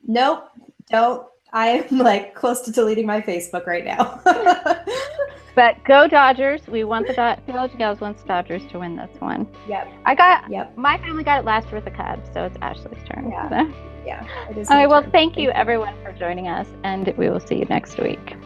Speaker 2: nope, don't. I am like close to deleting my Facebook right now.
Speaker 1: But go Dodgers. We want the Do- Village Gals wants Dodgers to win this one.
Speaker 2: Yep.
Speaker 1: I got
Speaker 2: yep.
Speaker 1: my family got it last year with the Cubs, so it's Ashley's turn.
Speaker 2: Yeah.
Speaker 1: So.
Speaker 2: Yeah.
Speaker 1: All right. Well, thank, thank you, you everyone for joining us, and we will see you next week.